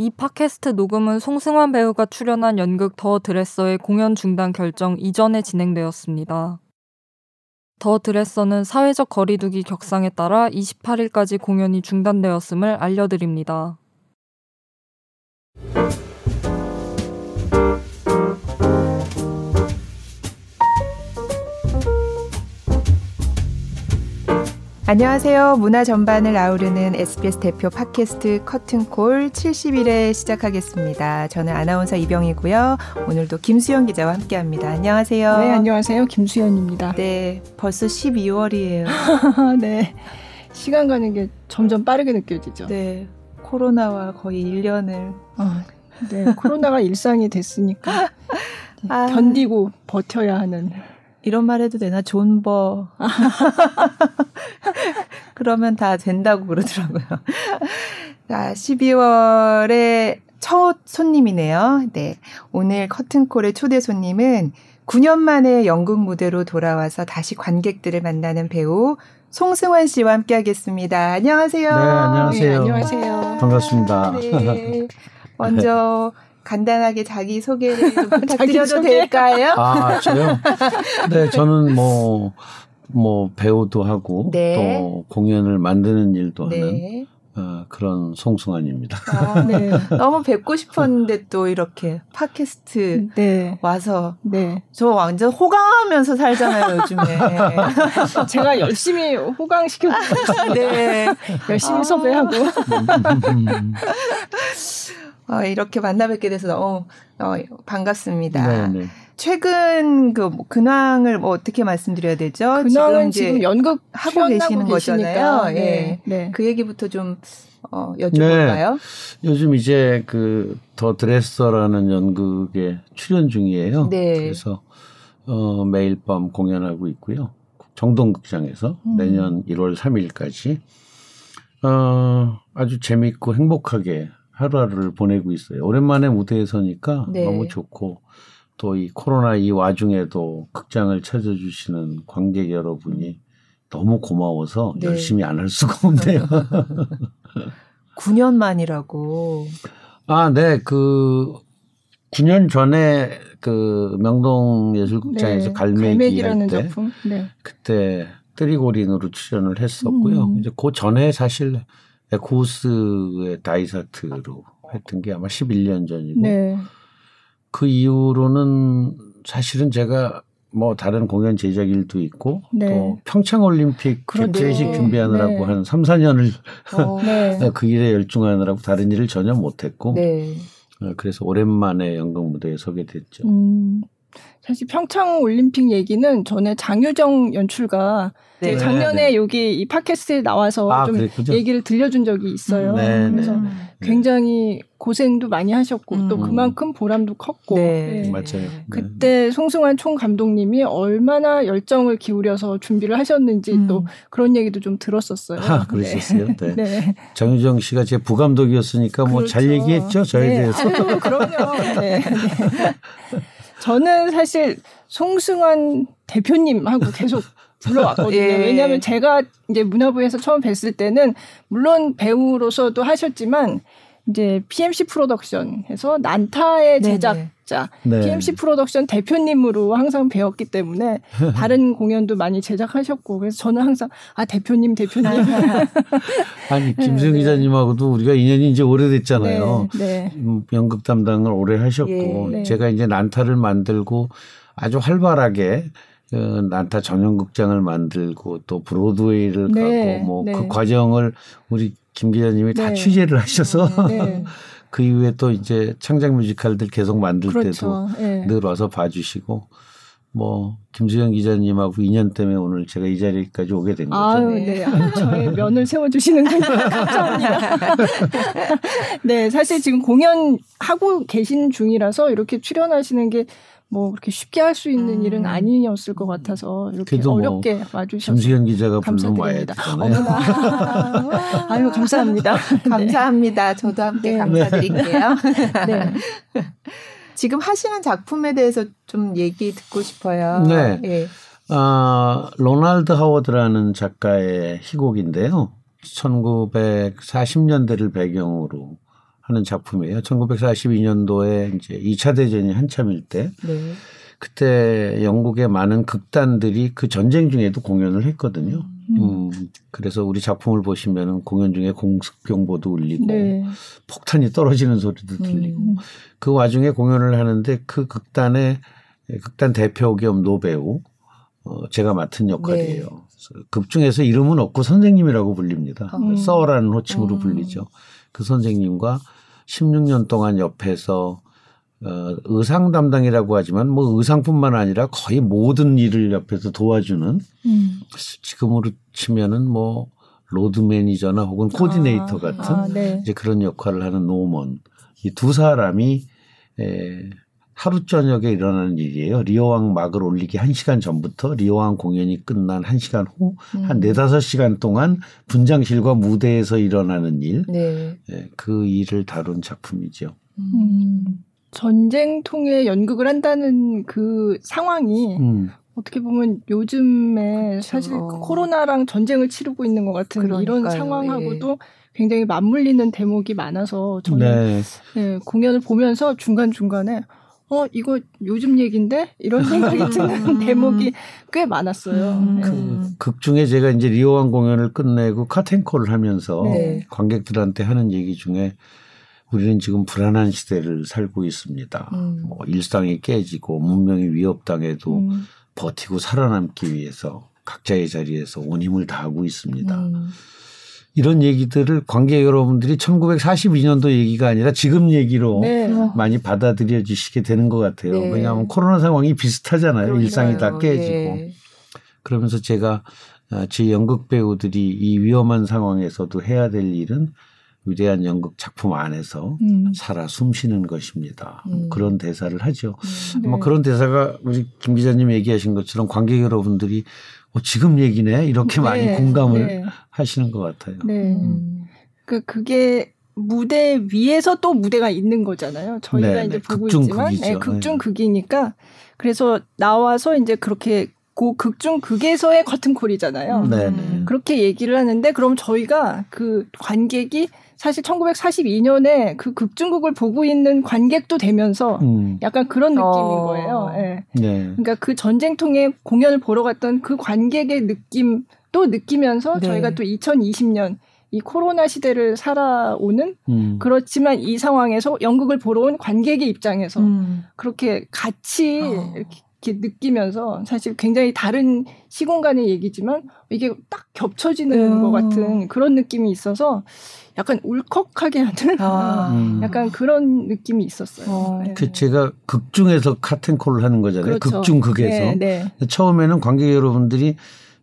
이 팟캐스트 녹음은 송승환 배우가 출연한 연극 더 드레서의 공연 중단 결정 이전에 진행되었습니다. 더 드레서는 사회적 거리두기 격상에 따라 28일까지 공연이 중단되었음을 알려드립니다. 안녕하세요. 문화 전반을 아우르는 SBS 대표 팟캐스트 커튼콜 70일에 시작하겠습니다. 저는 아나운서 이병이고요. 오늘도 김수현 기자와 함께합니다. 안녕하세요. 네, 안녕하세요. 김수현입니다. 네, 벌써 12월이에요. 네, 시간 가는 게 점점 빠르게 느껴지죠. 네, 코로나와 거의 1년을. 아, 네, 코로나가 일상이 됐으니까 아. 견디고 버텨야 하는. 이런 말 해도 되나? 존버. 그러면 다 된다고 그러더라고요. 자, 12월에 첫 손님이네요. 네. 오늘 커튼콜의 초대 손님은 9년 만에 연극 무대로 돌아와서 다시 관객들을 만나는 배우 송승환 씨와 함께 하겠습니다. 안녕하세요. 네, 안녕하세요. 네, 안녕하세요. 반갑습니다. 네. 먼저 간단하게 자기 소개를 좀 부탁드려도 될까요? 아, 저요? 네, 저는 뭐, 뭐, 배우도 하고, 네. 또 공연을 만드는 일도 네. 하는 어, 그런 송승환입니다. 아, 네. 너무 뵙고 싶었는데 또 이렇게 팟캐스트 네. 와서 네. 저 완전 호강하면서 살잖아요 요즘에. 제가 열심히 호강시켜 네. 열심히 아. 섭외하고. 어, 이렇게 만나 뵙게 돼서 너무 어, 반갑습니다. 네네. 최근 그뭐 근황을 뭐 어떻게 말씀드려야 되죠? 근황은 지금, 지금 연극 하고 계시는 거잖아요. 네. 예. 네. 그 얘기부터 좀 어, 여쭤볼까요? 네. 요즘 이제 그 더 드레서라는 연극에 출연 중이에요. 네. 그래서 어, 매일 밤 공연하고 있고요. 정동극장에서 음. 내년 1월 3일까지 어, 아주 재밌고 행복하게 하루하루를 보내고 있어요. 오랜만에 무대에 서니까 네. 너무 좋고 또 이 코로나 이 와중에도 극장을 찾아주시는 관객 여러분이 너무 고마워서 네. 열심히 안 할 수가 없네요. 9년 만이라고. 아, 네. 그 9년 전에 그 명동 예술극장에서 네. 갈매기 할 때, 네. 그때 뜨리고린으로 출연을 했었고요. 음. 이제 그 전에 사실 에코스의 다이사트로 했던 게 아마 11년 전이고 네. 그 이후로는 사실은 제가 뭐 다른 공연 제작 일도 있고 네. 또 평창 올림픽 개최식 준비하느라고 네. 한 3, 4년을 어, 네. 그 일에 열중하느라고 다른 일을 전혀 못 했고 네. 어, 그래서 오랜만에 연극 무대에 서게 됐죠. 음. 사실 평창 올림픽 얘기는 전에 장유정 연출가 네. 작년에 네. 여기 이 팟캐스트에 나와서 아, 좀 그랬군요. 얘기를 들려준 적이 있어요. 네, 네. 그래서 네. 굉장히 고생도 많이 하셨고 음. 또 그만큼 보람도 컸고. 네. 네. 맞아요. 그때 송승환 총 감독님이 얼마나 열정을 기울여서 준비를 하셨는지 음. 또 그런 얘기도 좀 들었었어요. 아, 그러셨어요. 네. 장유정 씨가 제 부감독이었으니까 그렇죠. 뭐잘 얘기했죠 저에 대해서. 아, 그럼요. 네. 저는 사실 송승환 대표님하고 계속 불러왔거든요. 예. 왜냐하면 제가 이제 문화부에서 처음 뵀을 때는 물론 배우로서도 하셨지만 이제 PMC 프로덕션에서 난타의 제작자 네. PMC 프로덕션 대표님으로 항상 배웠기 때문에 다른 공연도 많이 제작하셨고 그래서 저는 항상 아 대표님 대표님 아니 김수영 네. 기자님하고도 우리가 인연이 이제 오래됐잖아요. 네. 네. 음, 연극 담당을 오래 하셨고 예. 네. 제가 이제 난타를 만들고 아주 활발하게 그 난타 전용극장을 만들고 또 브로드웨이를 네, 가고 뭐그 네. 과정을 우리 김 기자님이 네. 다 취재를 하셔서 네. 그 이후에 또 이제 창작 뮤지컬들 계속 만들 그렇죠. 때도 네. 늘 와서 봐주시고 뭐 김수영 기자님하고 2년 때문에 오늘 제가 이 자리까지 오게 된 거죠. 아유, 네. 아유, 저의 면을 세워주시는군요. 감사합니다. 네, 사실 지금 공연하고 계신 중이라서 이렇게 출연하시는 게 뭐 그렇게 쉽게 할 수 있는 음. 일은 아니었을 것 같아서 이렇게 뭐 어렵게 뭐 와주셔서 김수현 기자가 와야 되잖아요. 아유 감사합니다. 감사합니다. 저도 함께 네. 감사드릴게요. 네. 지금 하시는 작품에 대해서 좀 얘기 듣고 싶어요. 네. 예. 아, 로날드 하워드라는 작가의 희곡인데요. 1940년대를 배경으로 하는 작품이에요. 1942년도에 이제 2차 대전이 한참일 때 네. 그때 영국의 많은 극단들이 그 전쟁 중에도 공연을 했거든요. 음. 음 그래서 우리 작품을 보시면은 공연 중에 공습경보도 울리고 네. 폭탄이 떨어지는 소리도 들리고 음. 그 와중에 공연을 하는데 그 극단의 극단 대표 겸 노배우 어 제가 맡은 역할이에요. 네. 극 중에서 이름은 없고 선생님이라고 불립니다. 음. Sir라는 호칭으로 음. 불리죠. 그 선생님과 16년 동안 옆에서 어, 의상 담당이라고 하지만 뭐 의상뿐만 아니라 거의 모든 일을 옆에서 도와주는 음. 지금으로 치면은 뭐 로드 매니저나 혹은 코디네이터 아, 같은 아, 네. 이제 그런 역할을 하는 노먼 이 두 사람이 에, 하루 저녁에 일어나는 일이에요. 리오왕 막을 올리기 1시간 전부터 리오왕 공연이 끝난 1시간 후한 음. 4, 5시간 동안 분장실과 무대에서 일어나는 일. 네. 예, 그 일을 다룬 작품이죠. 음. 전쟁통에 연극을 한다는 그 상황이 음. 어떻게 보면 요즘에 그쵸. 사실 그 코로나랑 전쟁을 치르고 있는 것 같은 그러니까요. 이런 상황하고도 예. 굉장히 맞물리는 대목이 많아서 저는 네. 네, 공연을 보면서 중간 중간에 어 이거 요즘 얘긴데 이런 생각이 드는 대목이 꽤 많았어요. 음. 그, 극 중에 제가 이제 리오왕 공연을 끝내고 카텐콜을 하면서 네. 관객들한테 하는 얘기 중에 우리는 지금 불안한 시대를 살고 있습니다. 음. 뭐 일상이 깨지고 문명이 위협당해도 음. 버티고 살아남기 위해서 각자의 자리에서 온 힘을 다하고 있습니다. 음. 이런 얘기들을 관객 여러분들이 1942년도 얘기가 아니라 지금 얘기로 네. 많이 받아들여 주시게 되는 것 같아요. 네. 왜냐하면 코로나 상황이 비슷하잖아요. 그러니까요. 일상이 다 깨지고. 네. 그러면서 제가 아, 제 연극 배우들이 이 위험한 상황에서도 해야 될 일은 위대한 연극 작품 안에서 음. 살아 숨쉬는 것입니다. 음. 그런 대사를 하죠. 음. 아마 네. 그런 대사가 우리 김 기자님 얘기하신 것처럼 관객 여러분들이 어, 지금 얘기네 이렇게 네. 많이 공감을 네. 하시는 것 같아요. 네. 음. 그 그게 무대 위에서 또 무대가 있는 거잖아요. 저희가 네, 이제 네. 보고 있지만 네, 극중 극이니까 그래서 나와서 이제 그렇게 그 극중 극에서의 커튼콜이잖아요. 음. 그렇게 얘기를 하는데 그럼 저희가 그 관객이 사실 1942년에 그 극중극을 보고 있는 관객도 되면서 음. 약간 그런 느낌인 어. 거예요. 네. 네. 그러니까 그 전쟁통에 공연을 보러 갔던 그 관객의 느낌 또 느끼면서 네. 저희가 또 2020년 이 코로나 시대를 살아오는 음. 그렇지만 이 상황에서 연극을 보러 온 관객의 입장에서 음. 그렇게 같이 어. 이렇게 이렇게 느끼면서 사실 굉장히 다른 시공간의 얘기지만 이게 딱 겹쳐지는 음. 것 같은 그런 느낌이 있어서 약간 울컥하게 하는 아. 음. 약간 그런 느낌이 있었어요. 어. 네. 그 제가 극 중에서 카텐콜을 하는 거잖아요. 그렇죠. 극중 극에서 네, 네. 처음에는 관객 여러분들이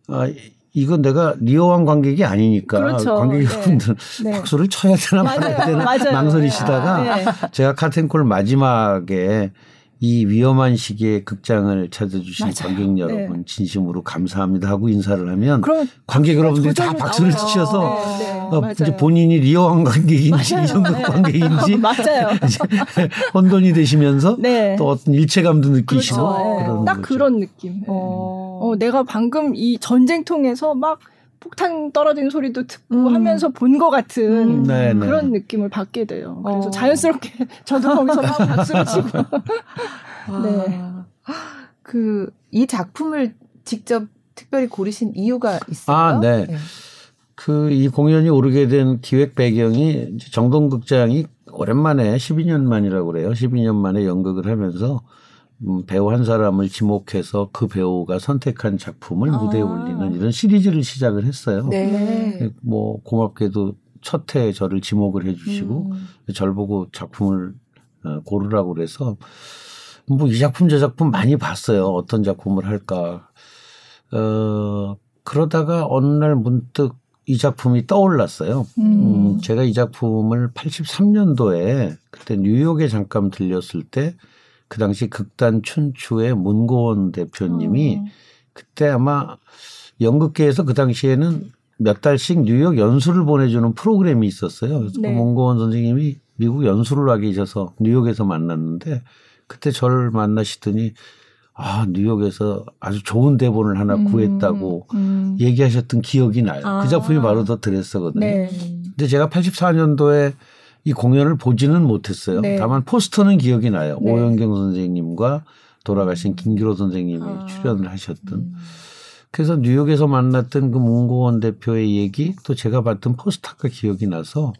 아, 이건 내가 리오왕 관객이 아니니까 그렇죠. 관객 네. 여러분들 네. 박수를 쳐야 되나 말아야 되나 맞아요. 망설이시다가 네. 제가 카텐콜 마지막에 이 위험한 시기에 극장을 찾아주신 맞아요. 관객 네. 여러분 네. 진심으로 감사합니다 하고 인사를 하면 관객 여러분들이 다 박수를 나오죠. 치셔서 네, 네. 어, 이제 본인이 리어왕 관객인지 이정극 네. 관객인지 맞아요. 혼돈이 되시면서 네. 또 어떤 일체감도 느끼시고 그렇죠. 그런 딱 거죠. 그런 느낌. 어. 어, 내가 방금 이 전쟁통에서 막 폭탄 떨어지는 소리도 듣고 음. 하면서 본 것 같은 음. 네, 네. 그런 느낌을 받게 돼요. 그래서 어. 자연스럽게 저도 거기서 막 박수를 치고. 네. 그 이 작품을 직접 특별히 고르신 이유가 있어요? 아, 네. 네. 그 이 공연이 오르게 된 기획 배경이 정동극장이 오랜만에 12년 만이라고 그래요. 12년 만에 연극을 하면서 음, 배우 한 사람을 지목해서 그 배우가 선택한 작품을 아. 무대에 올리는 이런 시리즈를 시작을 했어요. 네. 네. 뭐 고맙게도 첫 해에 저를 지목을 해주시고 음. 절 보고 작품을 어, 고르라고 그래서 뭐 이 작품 저 작품 많이 봤어요. 어떤 작품을 할까. 어 그러다가 어느 날 문득 이 작품이 떠올랐어요. 음. 음 제가 이 작품을 83년도에 그때 뉴욕에 잠깐 들렸을 때 그 당시 극단 춘추의 문고원 대표님이 어. 그때 아마 연극계에서 그 당시에는 몇 달씩 뉴욕 연수를 보내주는 프로그램이 있었어요. 그래서 네. 문고원 선생님이 미국 연수를 와 계셔서 뉴욕에서 만났는데 그때 저를 만나시더니 아 뉴욕에서 아주 좋은 대본을 하나 음, 구했다고 음. 얘기하셨던 기억이 나요. 아. 그 작품이 바로 더 드레서거든요. 네. 근데 제가 84년도에 이 공연을 보지는 못했어요. 네. 다만 포스터는 기억이 나요. 네. 오영경 선생님과 돌아가신 김기로 선생님이 아. 출연을 하셨던. 음. 그래서 뉴욕에서 만났던 그 문고원 대표의 얘기 또 제가 봤던 포스터가 기억이 나서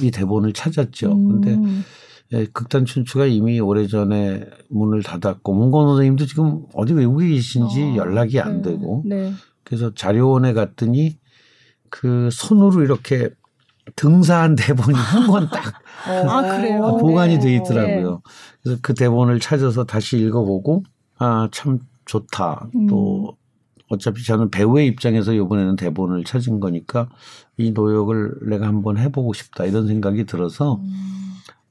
이 대본을 찾았죠. 음. 근데 예, 극단 춘추가 이미 오래전에 문을 닫았고 문고원 선생님도 지금 어디 외국에 계신지 어. 연락이 안 네. 되고 네. 그래서 자료원에 갔더니 그 손으로 이렇게 등사한 대본이 한 권딱 어, 아, 그래요? 보관이 돼 있더라고요. 네. 그래서 그 대본을 찾아서 다시 읽어보고 아 참 좋다. 음. 또 어차피 저는 배우의 입장에서 이번에는 대본을 찾은 거니까 이 노역을 내가 한번 해보고 싶다 이런 생각이 들어서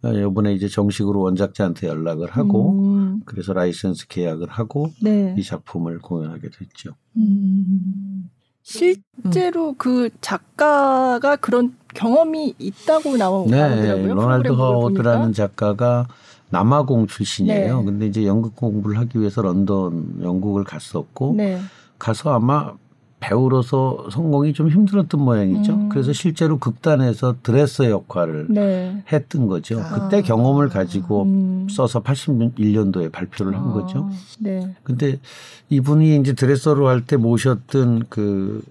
음. 이번에 이제 정식으로 원작자한테 연락을 하고 음. 그래서 라이센스 계약을 하고 네. 이 작품을 공연하게 됐죠. 음. 실제로 음. 그 작가가 그런 경험이 있다고 나오더라고요. 네, 로날드 하워드라는 작가가 남아공 출신이에요. 네. 근데 이제 연극 공부를 하기 위해서 런던 영국을 갔었고 네. 가서 아마 배우로서 성공이 좀 힘들었던 모양이죠. 음. 그래서 실제로 극단에서 드레서 역할을 네. 했던 거죠. 아. 그때 경험을 가지고 음. 써서 81년도에 발표를 한 아. 거죠. 네. 근데 이분이 이제 드레서로 할 때 모셨던 그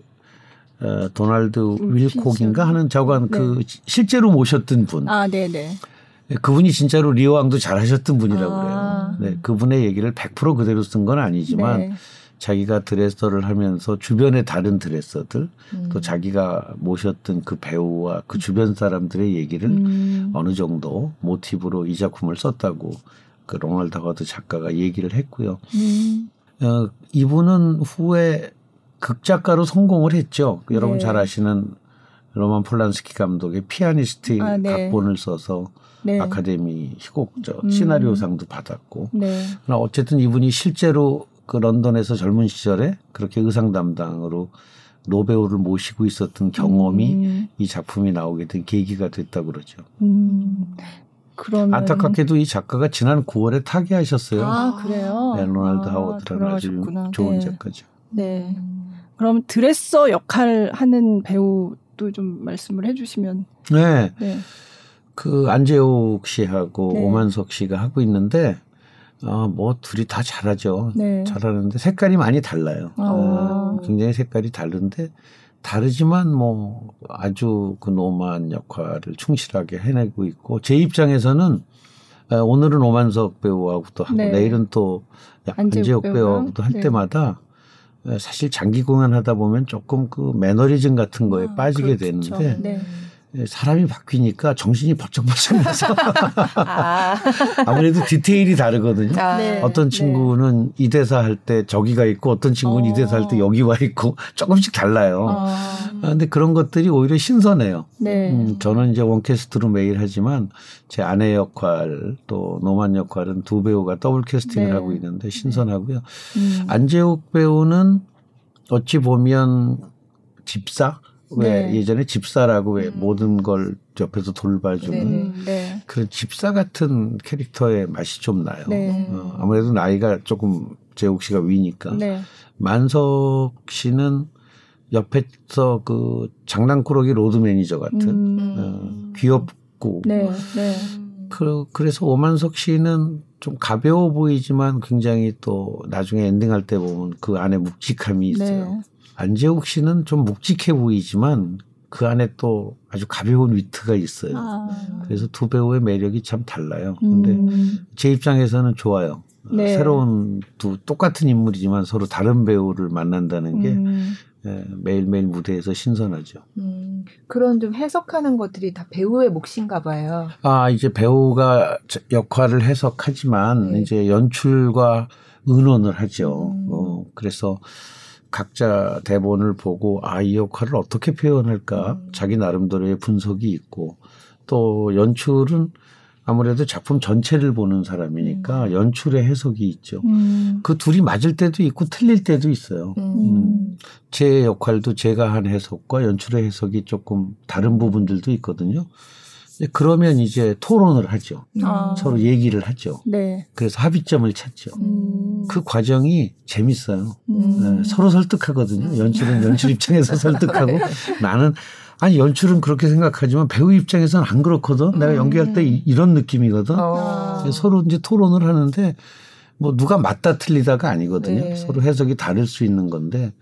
어, 도널드 윌콕인가 하는 저관 네. 그 실제로 모셨던 분. 아, 네, 네. 그분이 진짜로 리오왕도 잘하셨던 분이라고 아. 그래요. 네, 그분의 얘기를 100% 그대로 쓴 건 아니지만 네. 자기가 드레서를 하면서 주변의 다른 드레서들 음. 또 자기가 모셨던 그 배우와 그 주변 사람들의 얘기를 음. 어느 정도 모티브로 이 작품을 썼다고 그 로널드 하워드 작가가 얘기를 했고요. 음. 어, 이분은 후에 극작가로 성공을 했죠. 여러분 네. 잘 아시는 로만 폴란스키 감독의 피아니스트 아, 네. 각본을 써서 네. 아카데미 희곡 저 음. 시나리오상도 받았고. 네. 그러나 어쨌든 이분이 실제로 그 런던에서 젊은 시절에 그렇게 의상 담당으로 노배우를 모시고 있었던 경험이 음. 이 작품이 나오게 된 계기가 됐다고 그러죠. 음. 그러면 안타깝게도 이 작가가 지난 9월에 타계하셨어요. 아 그래요? 네, 로날드 아, 하워드라는 아주 좋은 네. 작가죠. 네. 그럼 드레서 역할 하는 배우도 좀 말씀을 해주시면. 네. 네. 그 안재욱 씨하고 네. 오만석 씨가 하고 있는데 어, 뭐 둘이 다 잘하죠. 네. 잘하는데 색깔이 많이 달라요. 아. 어, 굉장히 색깔이 다른데 다르지만 뭐 아주 그 노만 역할을 충실하게 해내고 있고 제 입장에서는 어, 오늘은 오만석 배우하고 또 하고 네. 내일은 또 안재욱 배우하고도 할 네. 때마다 어, 사실 장기 공연하다 보면 조금 그 매너리즘 같은 거에 아, 빠지게 그렇죠. 되는데 네. 예, 사람이 바뀌니까 정신이 번쩍번쩍해서 아. 무래도 디테일이 다르거든요. 아, 네. 어떤 네. 친구는 네. 이 대사 할 때 저기가 있고 어떤 친구는 어. 이 대사 할 때 여기 와 있고 조금씩 달라요. 아. 근데 그런 것들이 오히려 신선해요. 네. 음, 저는 이제 원캐스트로 매일 하지만 제 아내 역할 또 노만 역할은 두 배우가 더블 캐스팅을 네. 하고 있는데 신선하고요. 음. 안재욱 배우는 어찌 보면 집사 왜 네. 예전에 집사라고 왜 음. 모든 걸 옆에서 돌봐주는 네, 네. 네. 그런 집사 같은 캐릭터의 맛이 좀 나요. 네. 어, 아무래도 나이가 조금 재욱 씨가 위니까 네. 만석 씨는 옆에서 그 장난꾸러기 로드 매니저 같은 음. 어, 귀엽고 그, 그래서 오만석 씨는 좀 가벼워 보이지만 굉장히 또 나중에 엔딩할 때 보면 그 안에 묵직함이 있어요. 안재욱 씨는 좀 묵직해 보이지만 그 안에 또 아주 가벼운 위트가 있어요. 아. 그래서 두 배우의 매력이 참 달라요. 근데 음. 제 입장에서는 좋아요. 네. 새로운 두 똑같은 인물이지만 서로 다른 배우를 만난다는 게 음. 예, 매일매일 무대에서 신선하죠. 음, 그런 좀 해석하는 것들이 다 배우의 몫인가 봐요. 아, 이제 배우가 역할을 해석하지만 네. 이제 연출과 의논을 하죠. 음. 어, 그래서 각자 대본을 보고 아, 이 역할을 어떻게 표현할까 음. 자기 나름대로의 분석이 있고 또 연출은 아무래도 작품 전체를 보는 사람이니까 음. 연출의 해석이 있죠. 음. 그 둘이 맞을 때도 있고 틀릴 때도 있어요. 음. 음. 제 역할도 제가 한 해석과 연출의 해석이 조금 다른 부분들도 있거든요. 그러면 이제 토론을 하죠. 아. 서로 얘기를 하죠. 네. 그래서 합의점을 찾죠. 음. 그 과정이 재밌어요. 음. 네, 서로 설득하거든요. 연출은 연출 입장에서 설득하고 네. 나는 아니 연출은 그렇게 생각하지만 배우 입장에서는 안 그렇거든. 음. 내가 연기할 때 이 런 느낌이거든. 어. 서로 이제 토론을 하는데 뭐 누가 맞다 틀리다가 아니거든요. 네. 서로 해석이 다를 수 있는 건데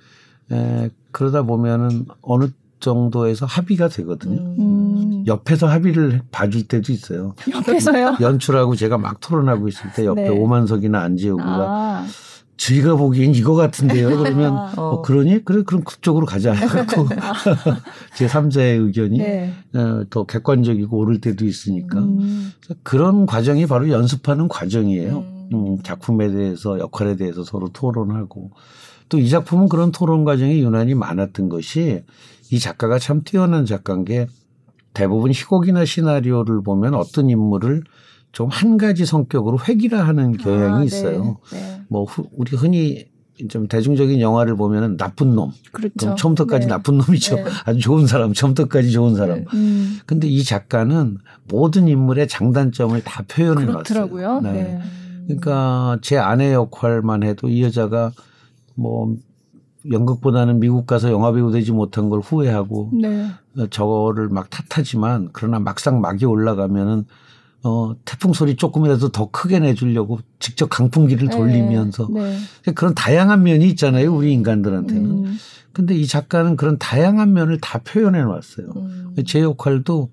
에, 그러다 보면은 어느 정도에서 합의가 되거든요. 음. 옆에서 합의를 봐줄 때도 있어요. 옆에서요? 연출하고 제가 막 토론하고 있을 때 옆에 네. 오만석이나 안지호가 아. 저희가 보기엔 이거 같은데요. 그러면 아, 어. 어, 그러니 그래 그럼 그쪽으로 가자 해갖고 제 3자의 의견이 네. 어, 더 객관적이고 옳을 때도 있으니까 음. 그런 과정이 바로 연습하는 과정이에요. 음. 음, 작품에 대해서 역할에 대해서 서로 토론하고 또 이 작품은 그런 토론 과정이 유난히 많았던 것이 이 작가가 참 뛰어난 작가인 게 대부분 희곡이나 시나리오를 보면 어떤 인물을 좀 한 가지 성격으로 획일화 하는 경향이 아, 있어요. 네, 네. 뭐 우리 흔히 좀 대중적인 영화를 보면은 나쁜 놈. 그렇죠. 그럼 처음부터까지 네. 나쁜 놈이죠. 네. 아주 좋은 사람, 처음부터까지 좋은 사람. 네. 음. 근데 이 작가는 모든 인물의 장단점을 다 표현해 놨어요. 네. 네. 그러니까 제 아내 역할만 해도 이 여자가 뭐 연극보다는 미국 가서 영화배우 되지 못한 걸 후회하고 네. 저거를 막 탓하지만 그러나 막상 막이 올라가면은 어, 태풍 소리 조금이라도 더 크게 내주려고 직접 강풍기를 네. 돌리면서 네. 네. 그런 다양한 면이 있잖아요. 우리 인간들한테는. 음. 근데 이 작가는 그런 다양한 면을 다 표현해 놨어요. 음. 제 역할도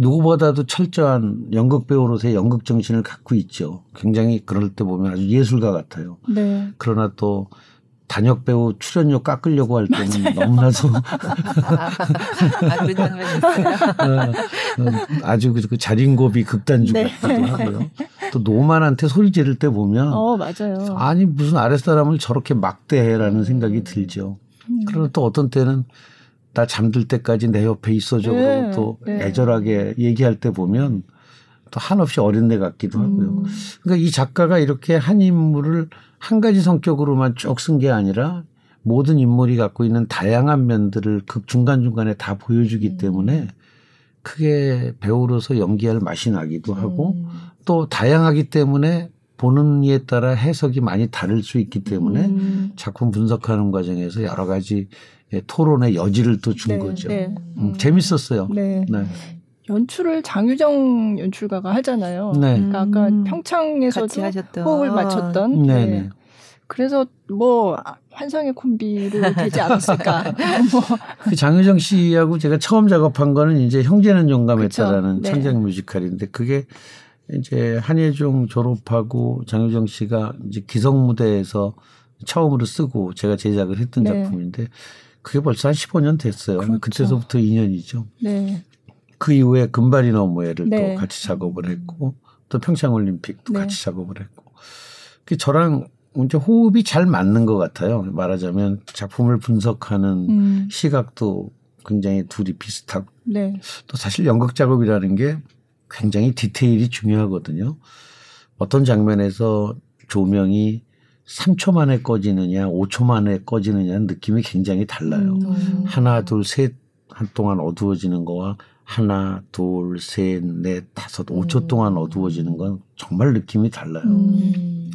누구보다도 철저한 연극 배우로서의 연극 정신을 갖고 있죠. 굉장히 그럴 때 보면 아주 예술가 같아요. 네. 그러나 또 단역 배우 출연료 깎으려고 할 때는 맞아요. 너무나도 아. 어, 어, 아주 그, 그 자린고비 극단주 네. 같기도 하고요. 또 노만한테 소리 지를 때 보면 어 맞아요. 아니 무슨 아랫사람을 저렇게 막대해라는 생각이 들죠. 음. 그러나 또 어떤 때는 나 잠들 때까지 내 옆에 있어줘 네. 그러고 또 네. 애절하게 얘기할 때 보면 또 한없이 어린애 같기도 하고요. 음. 그러니까 이 작가가 이렇게 한 인물을 한 가지 성격으로만 쭉 쓴 게 아니라 모든 인물이 갖고 있는 다양한 면들을 극 중간중간에 다 보여주기 음. 때문에 크게 배우로서 연기할 맛이 나기도 하고 음. 또 다양하기 때문에 보는 이에 따라 해석이 많이 다를 수 있기 때문에 음. 작품 분석하는 과정에서 여러 가지 토론의 여지를 또준 네, 거죠. 네. 음, 재밌었어요. 네. 네. 연출을 장유정 연출가가 하잖아요. 네. 그러니까 아까 음. 평창에서도 호흡을 맞췄던. 네. 네. 그래서 뭐 환상의 콤비로 되지 않았을까. 뭐. 그 장유정 씨하고 제가 처음 작업한 거는 이제 형제는 용감했다라는 네. 창작 뮤지컬인데 그게 이제 한예종 졸업하고 장유정 씨가 이제 기성 무대에서 처음으로 쓰고 제가 제작을 했던 네. 작품인데 그게 벌써 한 15년 됐어요. 그렇죠. 그때서부터 2년이죠. 네. 그 이후에 금발이 너무에를 네. 또 같이 작업을 했고 또 평창올림픽도 네. 같이 작업을 했고 그 저랑 이제 호흡이 잘 맞는 것 같아요. 말하자면 작품을 분석하는 음. 시각도 굉장히 둘이 비슷하고 네. 또 사실 연극 작업이라는 게 굉장히 디테일이 중요하거든요. 어떤 장면에서 조명이 3초 만에 꺼지느냐, 5초 만에 꺼지느냐는 느낌이 굉장히 달라요. 음. 하나, 둘, 셋 한 동안 어두워지는 거와 하나, 둘, 셋, 넷, 다섯, 5초 음. 동안 어두워지는 건 정말 느낌이 달라요. 음.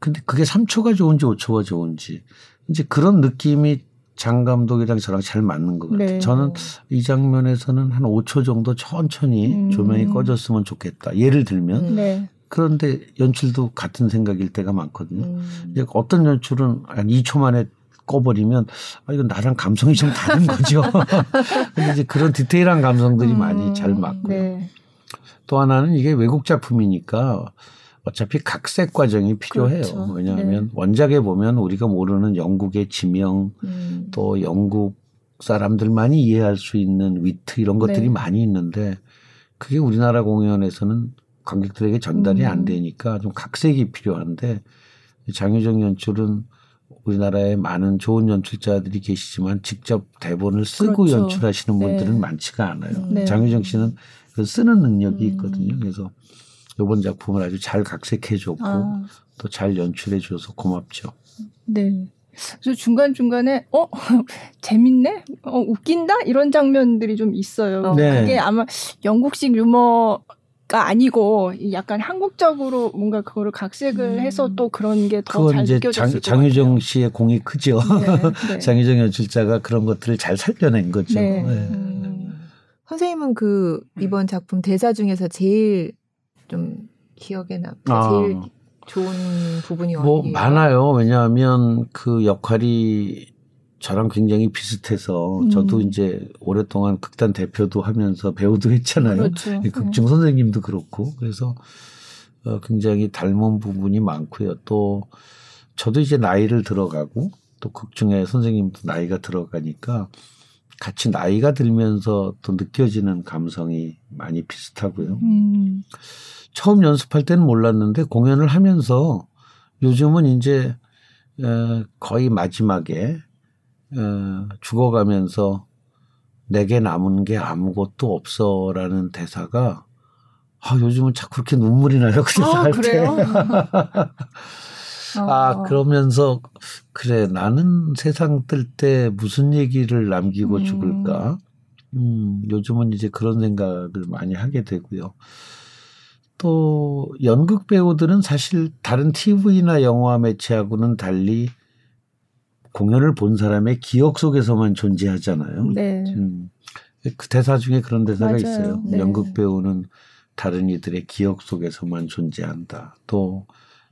근데 그게 3초가 좋은지 5초가 좋은지 이제 그런 느낌이 장 감독이랑 저랑 잘 맞는 것 같아요. 네. 저는 이 장면에서는 한 5초 정도 천천히 음. 조명이 꺼졌으면 좋겠다. 예를 들면 네. 그런데 연출도 같은 생각일 때가 많거든요. 음. 이제 어떤 연출은 한 2초 만에 꺼버리면 아 이건 나랑 감성이 좀 다른 거죠. 근데 이제 그런 디테일한 감성들이 음. 많이 잘 맞고요. 네. 또 하나는 이게 외국 작품이니까 어차피 각색 과정이 필요해요. 그렇죠. 왜냐하면 네. 원작에 보면 우리가 모르는 영국의 지명 음. 또 영국 사람들만이 이해할 수 있는 위트 이런 것들이 네. 많이 있는데 그게 우리나라 공연에서는 관객들에게 전달이 음. 안 되니까 좀 각색이 필요한데 장유정 연출은 우리나라에 많은 좋은 연출자들이 계시지만 직접 대본을 쓰고 그렇죠. 연출하시는 분들은 네. 많지가 않아요. 네. 장유정 씨는 그 쓰는 능력이 음. 있거든요. 그래서 이번 작품을 아주 잘 각색해줬고 아. 또잘 연출해줘서 고맙죠. 네. 그래서 중간 중간에 어 재밌네, 어 웃긴다 이런 장면들이 좀 있어요. 네. 그게 아마 영국식 유머 가 아니고 약간 한국적으로 뭔가 그거를 각색을 음. 해서 또 그런 게 더 잘 느껴졌을 장, 장유정 씨의 공이 크죠. 네, 네. 장유정 연출자가 그런 것들을 잘 살려낸 거죠. 네. 네. 음. 선생님은 그 이번 작품 대사 중에서 제일 좀 기억에 남고 아. 제일 좋은 부분이 뭐 어디예요? 많아요. 왜냐하면 그 역할이 저랑 굉장히 비슷해서 음. 저도 이제 오랫동안 극단 대표도 하면서 배우도 했잖아요. 그렇죠. 극중 네. 선생님도 그렇고 그래서 어, 굉장히 닮은 부분이 많고요. 또 저도 이제 나이를 들어가고 또 극중에 선생님도 나이가 들어가니까 같이 나이가 들면서 또 느껴지는 감성이 많이 비슷하고요. 음. 처음 연습할 때는 몰랐는데 공연을 하면서 요즘은 이제 거의 마지막에 어, 죽어가면서 내게 남은 게 아무것도 없어라는 대사가 아, 요즘은 자꾸 그렇게 눈물이 나요. 그 대사 아, 할 그래요? 아, 어. 그러면서 그래 나는 세상 뜰 때 무슨 얘기를 남기고 음. 죽을까? 음, 요즘은 이제 그런 생각을 많이 하게 되고요. 또 연극 배우들은 사실 다른 TV나 영화 매체하고는 달리 공연을 본 사람의 기억 속에서만 존재하잖아요. 네. 음, 그 대사 중에 그런 대사가 맞아요. 있어요. 네. 연극 배우는 다른 이들의 기억 속에서만 존재한다. 또